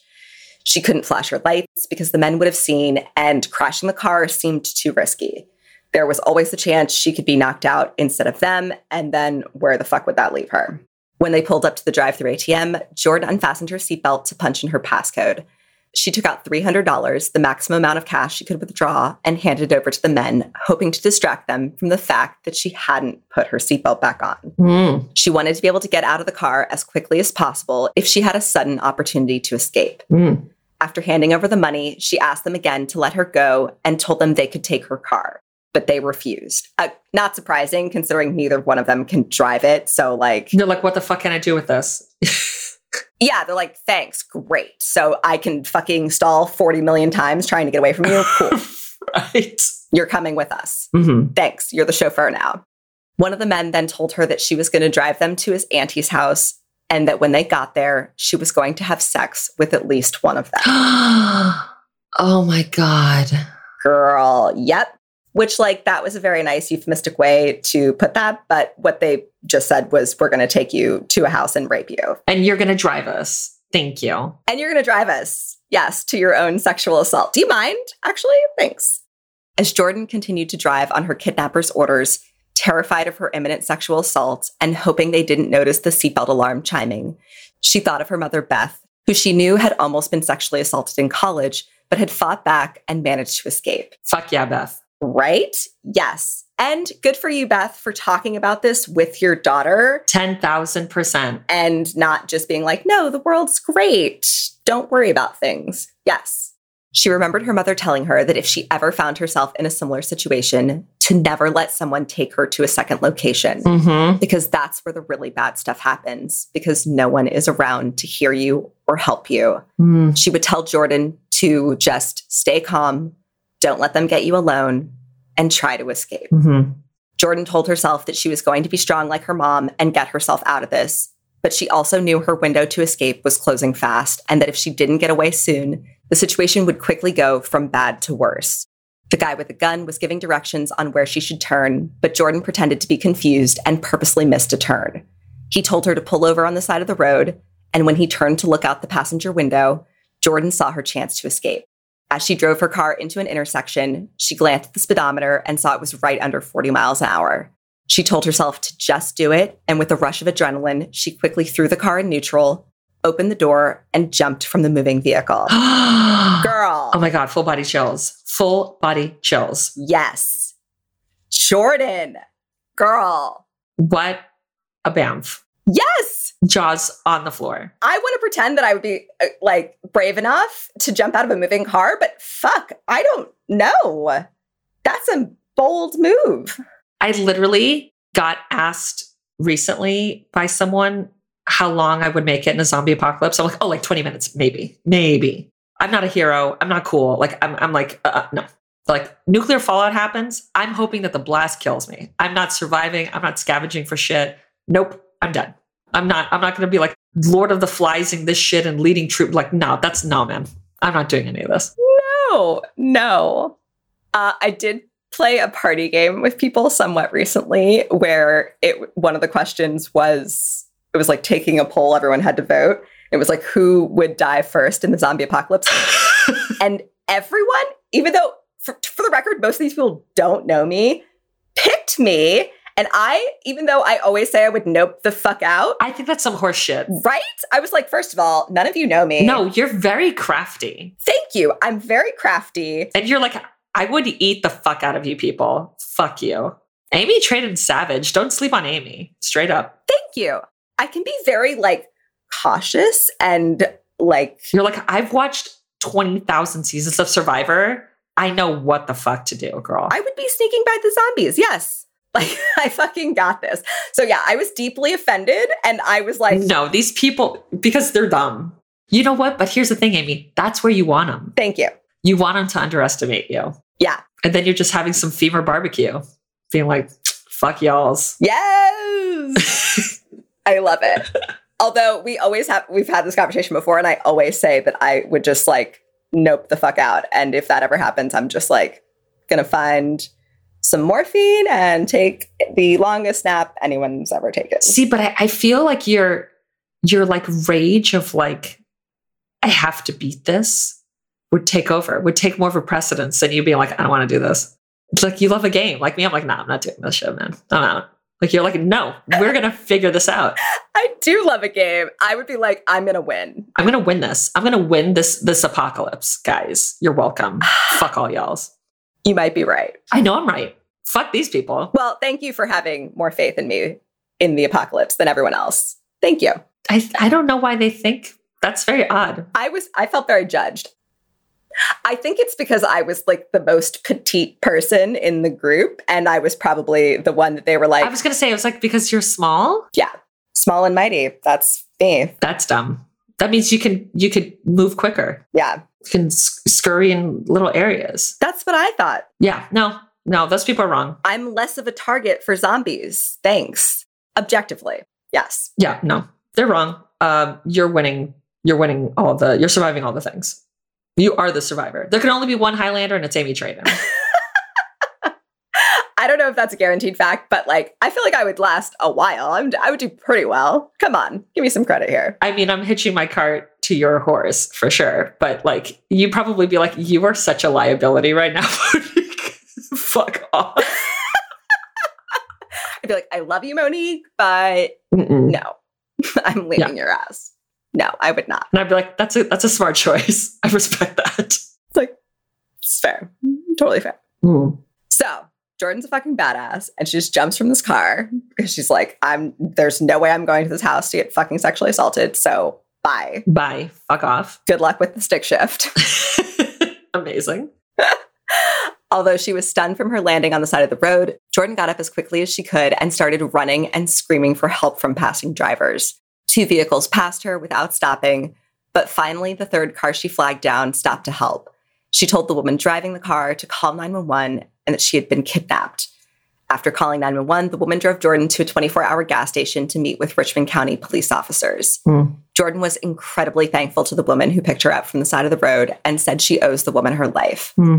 She couldn't flash her lights because the men would have seen, and crashing the car seemed too risky. There was always the chance she could be knocked out instead of them, and then where the fuck would that leave her? When they pulled up to the drive through ATM, Jordan unfastened her seatbelt to punch in her passcode. She took out $300, the maximum amount of cash she could withdraw, and handed it over to the men, hoping to distract them from the fact that she hadn't put her seatbelt back on. Mm. She wanted to be able to get out of the car as quickly as possible if she had a sudden opportunity to escape. Mm. After handing over the money, she asked them again to let her go and told them they could take her car, but they refused. Uh, not surprising considering neither one of them can drive it. So, like, They're like, what the fuck can I do with this? yeah, they're like, thanks, great. So I can fucking stall 40 million times trying to get away from you. Cool. right. You're coming with us. Mm-hmm. Thanks. You're the chauffeur now. One of the men then told her that she was going to drive them to his auntie's house and that when they got there, she was going to have sex with at least one of them. oh my God. Girl, yep. Which, like, that was a very nice euphemistic way to put that. But what they just said was, we're going to take you to a house and rape you. And you're going to drive us. Thank you. And you're going to drive us, yes, to your own sexual assault. Do you mind? Actually, thanks. As Jordan continued to drive on her kidnapper's orders, terrified of her imminent sexual assault and hoping they didn't notice the seatbelt alarm chiming, she thought of her mother, Beth, who she knew had almost been sexually assaulted in college, but had fought back and managed to escape. Fuck yeah, Beth. Right? Yes. And good for you, Beth, for talking about this with your daughter 10,000%. and not just being like, no, the world's great. Don't worry about things. Yes. She remembered her mother telling her that if she ever found herself in a similar situation, to never let someone take her to a second location Mm-hmm. because that's where the really bad stuff happens because no one is around to hear you or help you. Mm. She would tell Jordan to just stay calm, don't let them get you alone, and try to escape. Mm-hmm. Jordan told herself that she was going to be strong like her mom and get herself out of this. But she also knew her window to escape was closing fast, and that if she didn't get away soon, the situation would quickly go from bad to worse. The guy with the gun was giving directions on where she should turn, but Jordan pretended to be confused and purposely missed a turn. He told her to pull over on the side of the road, and when he turned to look out the passenger window, Jordan saw her chance to escape. As she drove her car into an intersection, she glanced at the speedometer and saw it was right under 40 miles an hour. She told herself to just do it, and with a rush of adrenaline, she quickly threw the car in neutral, opened the door, and jumped from the moving vehicle. Girl. Oh my God. Full body chills. Full body chills. Yes. Jordan. Girl. What a bamf. Yes. Jaws on the floor. I want to pretend that I would be uh, like brave enough to jump out of a moving car, but fuck, I don't know. That's a bold move. I literally got asked recently by someone how long I would make it in a zombie apocalypse. I'm like, oh, like 20 minutes, maybe, maybe. I'm not a hero. I'm not cool. Like, I'm, I'm like, uh, uh, no. Like nuclear fallout happens, I'm hoping that the blast kills me. I'm not surviving. I'm not scavenging for shit. Nope, I'm done. I'm not. I'm not going to be like Lord of the Fliesing this shit and leading troop. Like, no, that's no, man. I'm not doing any of this. No, no. Uh, I did play a party game with people somewhat recently where it one of the questions was it was like taking a poll everyone had to vote it was like who would die first in the zombie apocalypse and everyone even though for, for the record most of these people don't know me picked me and i even though i always say i would nope the fuck out I think that's some horse shit. right i was like first of all none of you know me No, you're very crafty. thank you i'm very crafty And you're like, I would eat the fuck out of you people. Fuck you. Amy traded savage. Don't sleep on Amy. Straight up. thank you i can be very like cautious and like You're like, I've watched 20,000 seasons of Survivor. I know what the fuck to do, girl. I would be sneaking by the zombies. Yes. Like, I fucking got this. So, yeah, I was deeply offended. And I was like, no, these people, because they're dumb. You know what? But here's the thing, Amy. That's where you want them. thank you. You want them to underestimate you. Yeah. And then you're just having some femur barbecue, being like, fuck y'all's. Yes. I love it. Although we always have, we've had this conversation before, and I always say that I would just like nope the fuck out. And if that ever happens, I'm just like gonna find some morphine and take the longest nap anyone's ever taken. See, but I, I feel like your your like rage of like, I have to beat this would take over, would take more of a precedence than you being like, I don't want to do this. It's like you love a game. Like me, I'm like, nah, I'm not doing this shit, man. I'm out. Like you're like, no, we're gonna figure this out. I do love a game. I would be like, I'm gonna win. I'm gonna win this. I'm gonna win this this apocalypse, guys. You're welcome. Fuck all y'all's. You might be right. I know I'm right. Fuck these people. Well, thank you for having more faith in me in the apocalypse than everyone else. Thank you. I I don't know why they think that's very odd. I was I felt very judged. I think it's because I was like the most petite person in the group and I was probably the one that they were like I was gonna say it was like because you're small. Yeah. Small and mighty. That's me. That's dumb. That means you can you could move quicker. Yeah. Can scurry in little areas. That's what I thought. Yeah. No. No. Those people are wrong. I'm less of a target for zombies. Thanks. Objectively. Yes. Yeah. No. They're wrong. Um, you're winning. You're winning all the. You're surviving all the things. You are the survivor. There can only be one Highlander, and it's Amy Traden. I don't know if that's a guaranteed fact, but like I feel like I would last a while. I'm, I would do pretty well. Come on, give me some credit here. I mean, I'm hitching my cart to your horse for sure, but like, you'd probably be like, you are such a liability right now. Fuck off. I'd be like, I love you, Monique, but Mm-mm. no, I'm leaving your ass. No, I would not. And I'd be like, that's a that's a smart choice. I respect that. It's like, it's fair. Totally fair. Mm. So Jordan's a fucking badass and she just jumps from this car because she's like, I'm there's no way I'm going to this house to get fucking sexually assaulted. So bye. Bye. Fuck off. Good luck with the stick shift. Amazing. Although she was stunned from her landing on the side of the road, Jordan got up as quickly as she could and started running and screaming for help from passing drivers. Two vehicles passed her without stopping, but finally, the third car she flagged down stopped to help. She told the woman driving the car to call 911 and that she had been kidnapped. After calling 911, the woman drove Jordan to a 24 hour gas station to meet with Richmond County police officers. Hmm. Jordan was incredibly thankful to the woman who picked her up from the side of the road and said she owes the woman her life. Hmm.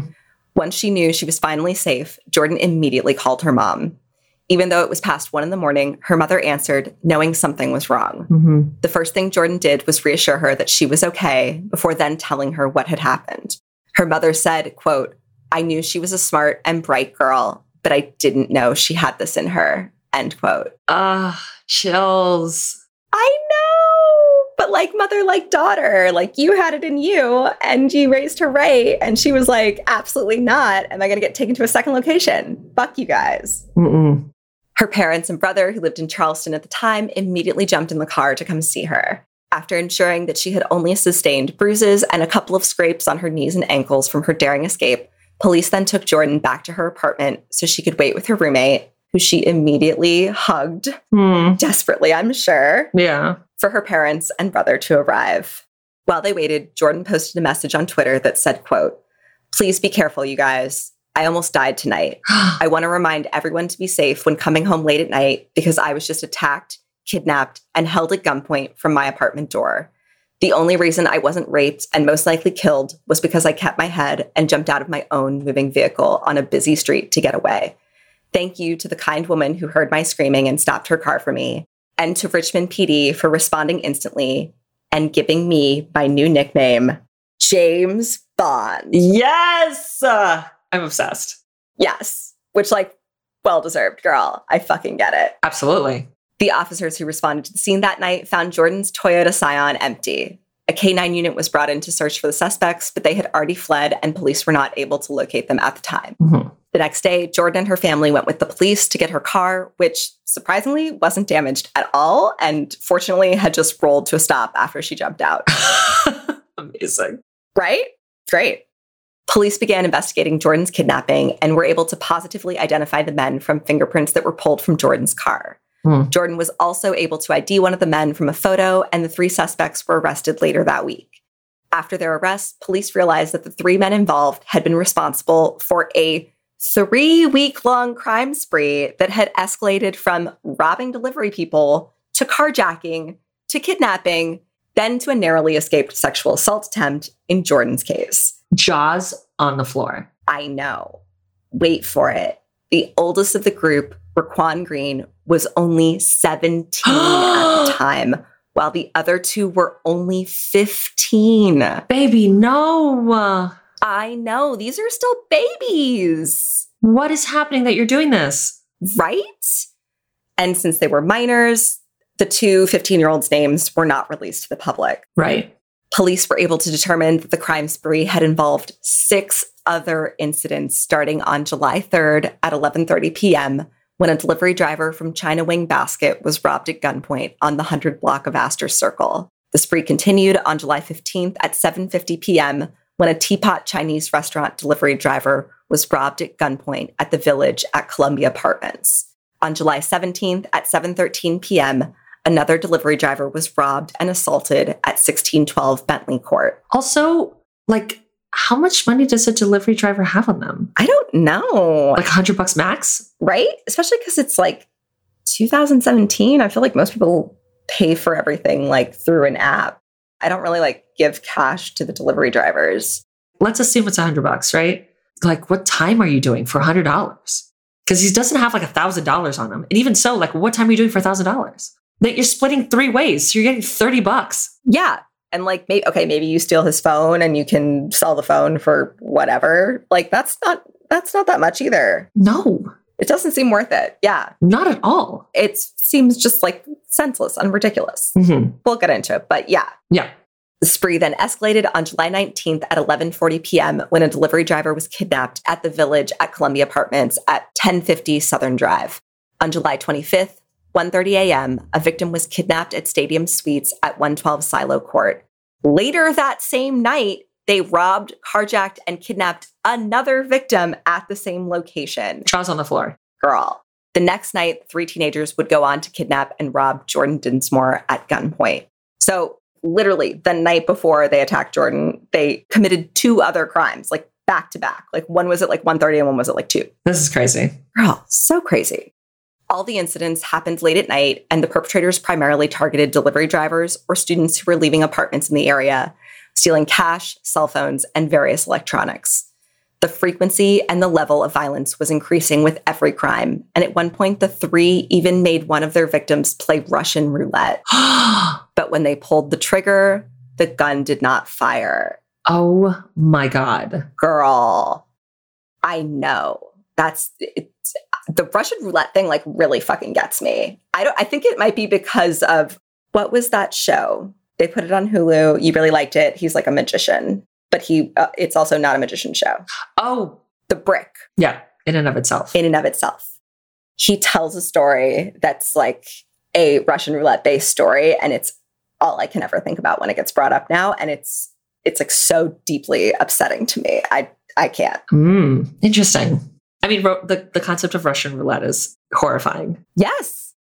Once she knew she was finally safe, Jordan immediately called her mom. Even though it was past one in the morning, her mother answered, knowing something was wrong. Mm-hmm. The first thing Jordan did was reassure her that she was okay before then telling her what had happened. Her mother said, quote, I knew she was a smart and bright girl, but I didn't know she had this in her, end quote. Ah, chills. I know, but like mother, like daughter, like you had it in you and you raised her right. And she was like, absolutely not. Am I going to get taken to a second location? Fuck you guys. Mm-mm. Her parents and brother, who lived in Charleston at the time, immediately jumped in the car to come see her. After ensuring that she had only sustained bruises and a couple of scrapes on her knees and ankles from her daring escape, police then took Jordan back to her apartment so she could wait with her roommate, who she immediately hugged, Hmm. desperately, I'm sure, Yeah. for her parents and brother to arrive. While they waited, Jordan posted a message on Twitter that said, quote, Please be careful, you guys. I almost died tonight. I want to remind everyone to be safe when coming home late at night because I was just attacked, kidnapped, and held at gunpoint from my apartment door. The only reason I wasn't raped and most likely killed was because I kept my head and jumped out of my own moving vehicle on a busy street to get away. Thank you to the kind woman who heard my screaming and stopped her car for me, and to Richmond PD for responding instantly and giving me my new nickname, James Bond. Yes. Uh, I'm obsessed. Yes, which, like, well deserved, girl. I fucking get it. Absolutely. The officers who responded to the scene that night found Jordan's Toyota Scion empty. A K9 unit was brought in to search for the suspects, but they had already fled and police were not able to locate them at the time. Mm-hmm. The next day, Jordan and her family went with the police to get her car, which surprisingly wasn't damaged at all and fortunately had just rolled to a stop after she jumped out. Amazing. Right? Great. Police began investigating Jordan's kidnapping and were able to positively identify the men from fingerprints that were pulled from Jordan's car. Hmm. Jordan was also able to ID one of the men from a photo, and the three suspects were arrested later that week. After their arrest, police realized that the three men involved had been responsible for a three week long crime spree that had escalated from robbing delivery people to carjacking to kidnapping, then to a narrowly escaped sexual assault attempt in Jordan's case. Jaws on the floor. I know. Wait for it. The oldest of the group, Raquan Green, was only 17 at the time, while the other two were only 15. Baby, no. I know. These are still babies, What is happening that you're doing this? right? And since they were minors, the two 15 year olds' names were not released to the public. Right. Police were able to determine that the crime spree had involved six other incidents starting on July 3rd at 11:30 p.m. when a delivery driver from China Wing Basket was robbed at gunpoint on the 100 block of Astor Circle. The spree continued on July 15th at 7:50 p.m. when a Teapot Chinese restaurant delivery driver was robbed at gunpoint at the Village at Columbia Apartments. On July 17th at 7:13 p.m., another delivery driver was robbed and assaulted at 1612 Bentley Court. Also, like, how much money does a delivery driver have on them? I don't know, Like 100 bucks max? right? Especially because it's like 2017. I feel like most people pay for everything like through an app. I don't really like give cash to the delivery drivers. Let's assume it's 100 bucks, right? Like, what time are you doing for $100? Because he doesn't have like $1,000 on him. And even so, like, what time are you doing for $1,000? That you're splitting three ways. So you're getting 30 bucks. Yeah. And like, maybe, okay, maybe you steal his phone and you can sell the phone for whatever. Like, that's not, that's not that much either. No, It doesn't seem worth it. Yeah. not at all. It seems just like senseless and ridiculous. Mm-hmm. We'll get into it, but yeah. Yeah. The spree then escalated on July 19th at 11:40 p.m. when a delivery driver was kidnapped at the Village at Columbia Apartments at 1050 Southern Drive. On July 25th, 1:30 a.m., a victim was kidnapped at Stadium Suites at 112 Silo Court. Later that same night, they robbed, carjacked, and kidnapped another victim at the same location. Jaws on the floor. Girl. The next night, three teenagers would go on to kidnap and rob Jordan Dinsmore at gunpoint. So, literally, the night before they attacked Jordan, they committed two other crimes, like back to back. Like one was at like 1.30 and one was at like 2. This is crazy. Girl, so crazy. All the incidents happened late at night, and the perpetrators primarily targeted delivery drivers or students who were leaving apartments in the area, stealing cash, cell phones, and various electronics. The frequency and the level of violence was increasing with every crime, and at one point, the three even made one of their victims play Russian roulette. But when they pulled the trigger, the gun did not fire. oh my God. Girl, I know. That's it's, the Russian roulette thing. Like, really fucking gets me. I don't. I think it might be because of what was that show? They put it on Hulu. You really liked it. He's like a magician, but he. Uh, it's also not a magician show. Oh, Derek, yeah, in and of itself. in and of itself, he tells a story that's like a Russian roulette based story, and it's all I can ever think about when it gets brought up now, and it's it's like so deeply upsetting to me. I I can't. Hmm. interesting. I mean, ro- the, the concept of Russian roulette is horrifying. Yes.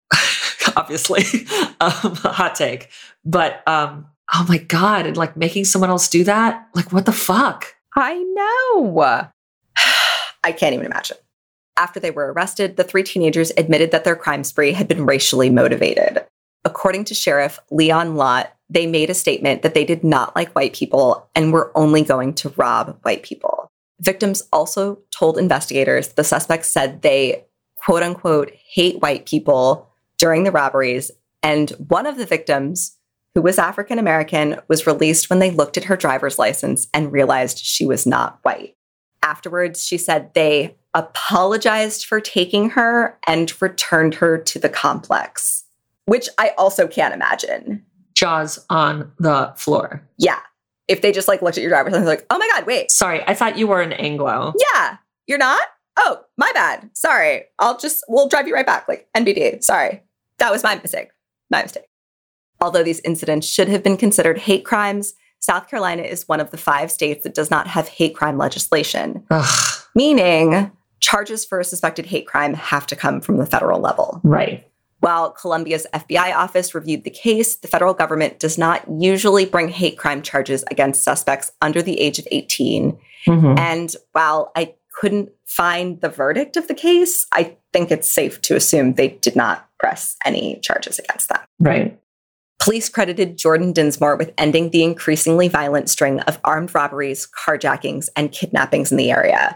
obviously um, hot take but um oh my god and like making someone else do that like what the fuck I know. I can't even imagine. After they were arrested, the three teenagers admitted that their crime spree had been racially motivated. According to Sheriff Leon Lott, they made a statement that they did not like white people and were only going to rob white people. Victims also told investigators the suspects said they, quote unquote, hate white people during the robberies. And one of the victims, who was African American, was released when they looked at her driver's license and realized she was not white. Afterwards, she said they apologized for taking her and returned her to the complex, which I also can't imagine. Jaws on the floor. Yeah. If they just like looked at your driver's license, like, oh my God, wait. Sorry, I thought you were an Anglo. Yeah. You're not? Oh, my bad. Sorry. I'll just, we'll drive you right back. Like, NBD. Sorry. That was my mistake. My mistake. Although these incidents should have been considered hate crimes, South Carolina is one of the five states that does not have hate crime legislation, Ugh, meaning charges for a suspected hate crime have to come from the federal level. right. While Columbia's FBI office reviewed the case, the federal government does not usually bring hate crime charges against suspects under the age of 18. Mhm. And while I couldn't find the verdict of the case, I think it's safe to assume they did not press any charges against them. Right. Police credited Jordan Dinsmore with ending the increasingly violent string of armed robberies, carjackings, and kidnappings in the area.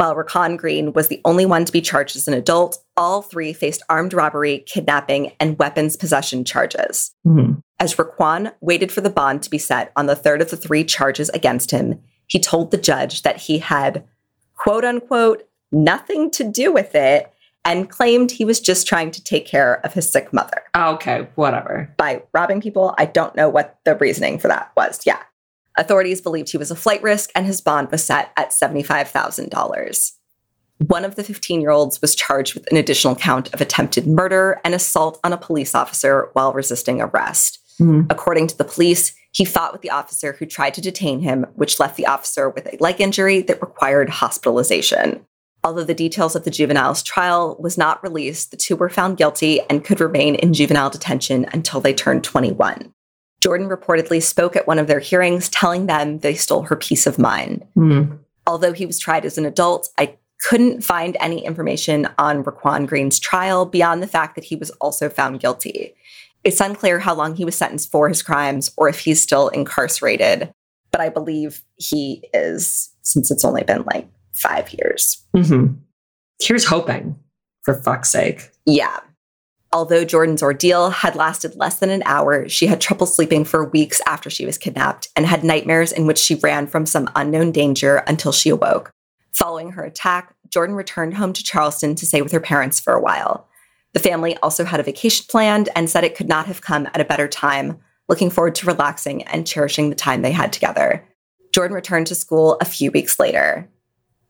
While Raquan Green was the only one to be charged as an adult, all three faced armed robbery, kidnapping, and weapons possession charges. Mhm. As Raquan waited for the bond to be set on the third of the three charges against him, he told the judge that he had, quote unquote, nothing to do with it and claimed he was just trying to take care of his sick mother Okay, whatever. by robbing people. I don't know what the reasoning for that was. Yeah. Authorities believed he was a flight risk and his bond was set at $75,000. One of the 15 year olds was charged with an additional count of attempted murder and assault on a police officer while resisting arrest. Mhm. According to the police, he fought with the officer who tried to detain him, which left the officer with a leg injury that required hospitalization. Although the details of the juvenile's trial was not released, the two were found guilty and could remain in juvenile detention until they turned 21. Jordan reportedly spoke at one of their hearings, telling them they stole her peace of mind. Mhm. Although he was tried as an adult, I couldn't find any information on Raquan Green's trial beyond the fact that he was also found guilty. It's unclear how long he was sentenced for his crimes or if he's still incarcerated, but I believe he is, since it's only been like five years. Mhm. Here's hoping, for fuck's sake. Yeah. Although Jordan's ordeal had lasted less than an hour, she had trouble sleeping for weeks after she was kidnapped and had nightmares in which she ran from some unknown danger until she awoke. Following her attack, Jordan returned home to Charleston to stay with her parents for a while. The family also had a vacation planned and said it could not have come at a better time, looking forward to relaxing and cherishing the time they had together. Jordan returned to school a few weeks later.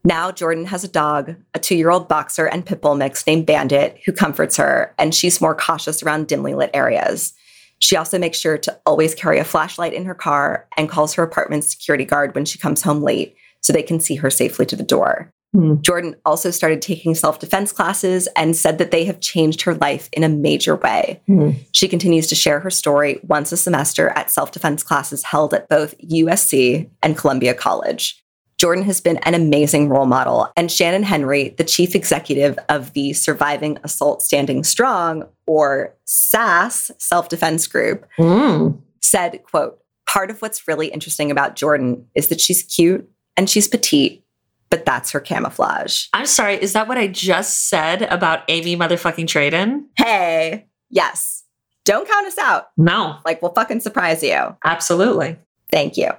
Now, Jordan has a dog, a two year old boxer and pit bull mix named Bandit, who comforts her, and she's more cautious around dimly lit areas. She also makes sure to always carry a flashlight in her car and calls her apartment security guard when she comes home late so they can see her safely to the door. Hmm. Jordan also started taking self defense classes and said that they have changed her life in a major way. Hmm. She continues to share her story once a semester at self defense classes held at both USC and Columbia College. Jordan has been an amazing role model, and Shannon Henry, the chief executive of the Surviving Assault Standing Strong, or SAS self defense group, Mm. said, quote, part of what's really interesting about Jordan is that she's cute and she's petite, but that's her camouflage. I'm sorry, is that what I just said about Amy motherfucking Traden? Hey, yes, don't count us out. No, Like, we'll fucking surprise you. absolutely. Thank you.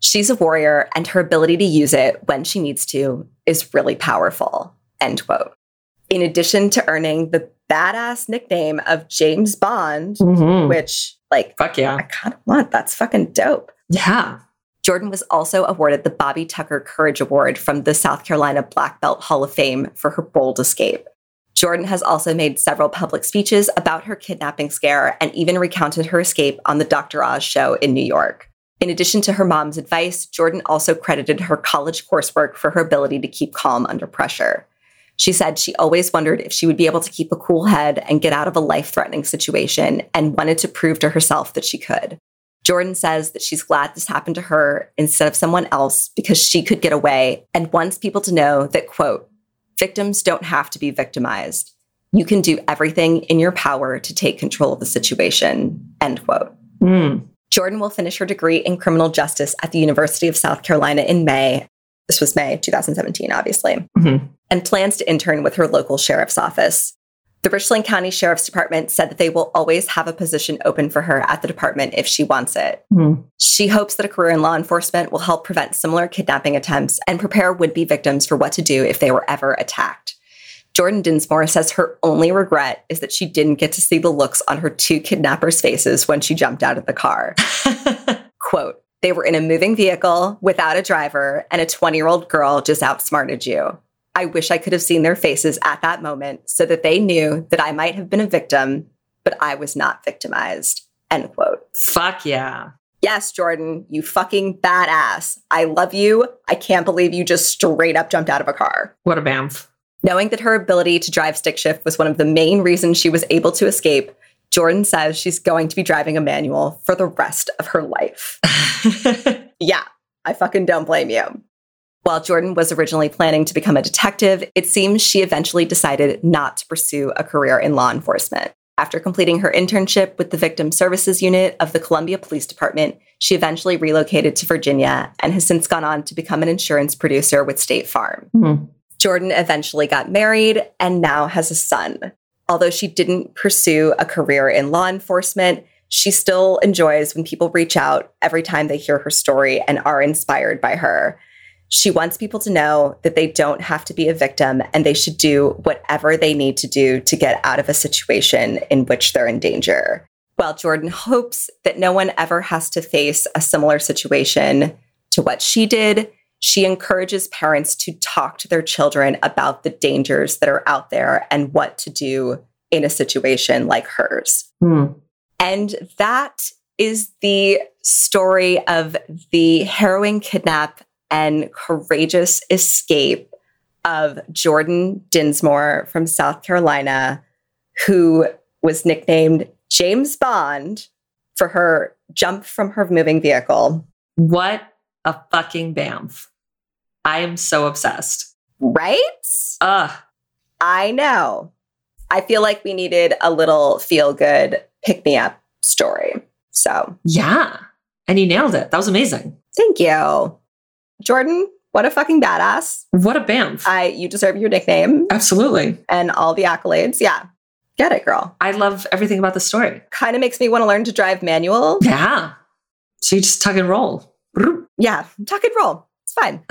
She's a warrior, and her ability to use it when she needs to is really powerful. End quote. In addition to earning the badass nickname of James Bond, Mhm. which, like, Fuck yeah. I kind of want, that's fucking dope. Yeah. Jordan was also awarded the Bobby Tucker Courage Award from the South Carolina Black Belt Hall of Fame for her bold escape. Jordan has also made several public speeches about her kidnapping scare and even recounted her escape on the Dr. Oz show in New York. In addition to her mom's advice, Jordan also credited her college coursework for her ability to keep calm under pressure. She said she always wondered if she would be able to keep a cool head and get out of a life threatening situation and wanted to prove to herself that she could. Jordan says that she's glad this happened to her instead of someone else because she could get away and wants people to know that, quote, victims don't have to be victimized. You can do everything in your power to take control of the situation, end quote. Mm. Jordan will finish her degree in criminal justice at the University of South Carolina in May. This was May 2017, obviously, Mhm. and plans to intern with her local sheriff's office. The Richland County Sheriff's Department said that they will always have a position open for her at the department if she wants it. Mm. She hopes that a career in law enforcement will help prevent similar kidnapping attempts and prepare would be victims for what to do if they were ever attacked. Jordan Dinsmore says her only regret is that she didn't get to see the looks on her two kidnappers' faces when she jumped out of the car. Quote, they were in a moving vehicle without a driver, and a 20 year old girl just outsmarted you. I wish I could have seen their faces at that moment so that they knew that I might have been a victim, but I was not victimized. End quote. Fuck yeah. Yes, Jordan, you fucking badass. I love you. I can't believe you just straight up jumped out of a car. What a bamf. Knowing that her ability to drive stick shift was one of the main reasons she was able to escape, Jordan says she's going to be driving a manual for the rest of her life. Yeah, I fucking don't blame you. While Jordan was originally planning to become a detective, it seems she eventually decided not to pursue a career in law enforcement. After completing her internship with the Victim Services Unit of the Columbia Police Department, she eventually relocated to Virginia and has since gone on to become an insurance producer with State Farm. Hmm. Jordan eventually got married and now has a son. Although she didn't pursue a career in law enforcement, she still enjoys when people reach out every time they hear her story and are inspired by her. She wants people to know that they don't have to be a victim and they should do whatever they need to do to get out of a situation in which they're in danger. While Jordan hopes that no one ever has to face a similar situation to what she did, she encourages parents to talk to their children about the dangers that are out there and what to do in a situation like hers. Hmm. And that is the story of the harrowing kidnap and courageous escape of Jordan Dinsmore from South Carolina, who was nicknamed James Bond for her jump from her moving vehicle. What a fucking bamf. I am so obsessed. Right? Ugh. I know. I feel like we needed a little feel good pick me up story. So Yeah. And you nailed it. That was amazing. thank you. Jordan, what a fucking badass. What a bamf. I you deserve your nickname Absolutely. and all the accolades. Yeah. Get it, girl. I love everything about the story. Kind of makes me want to learn to drive manual. Yeah. So you just tug and roll. Yeah, tuck and roll. It's fine.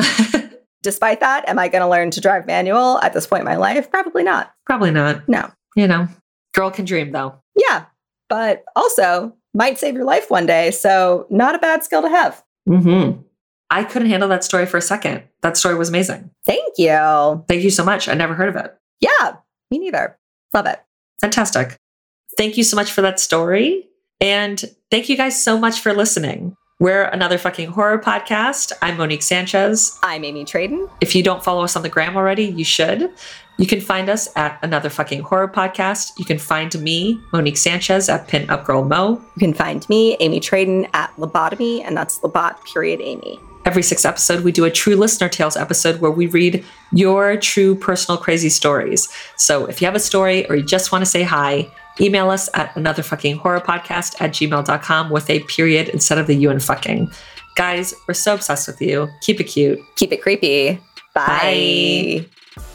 Despite that, am I going to learn to drive manual at this point in my life? Probably not. Probably not. No. You know, girl can dream though. Yeah, but also might save your life one day. So, not a bad skill to have. Mm-hmm. I couldn't handle that story for a second. That story was amazing. Thank you. Thank you so much. I never heard of it. Yeah, me neither. Love it. Fantastic. Thank you so much for that story. And thank you guys so much for listening. We're another fucking horror podcast. I'm Monique Sanchez. I'm Amy Traden. If you don't follow us on the gram already, you should. You can find us at another fucking horror podcast. You can find me, Monique Sanchez, at Pin Up Girl Mo. You can find me, Amy Traden, at Lobotomy, and that's Lobot period Amy. Every sixth episode, we do a true listener tales episode where we read your true personal crazy stories. So if you have a story or you just want to say hi, email us at another fucking horror podcast at gmail.com with a period instead of the you and fucking. Guys, we're so obsessed with you. Keep it cute. Keep it creepy. Bye. Bye.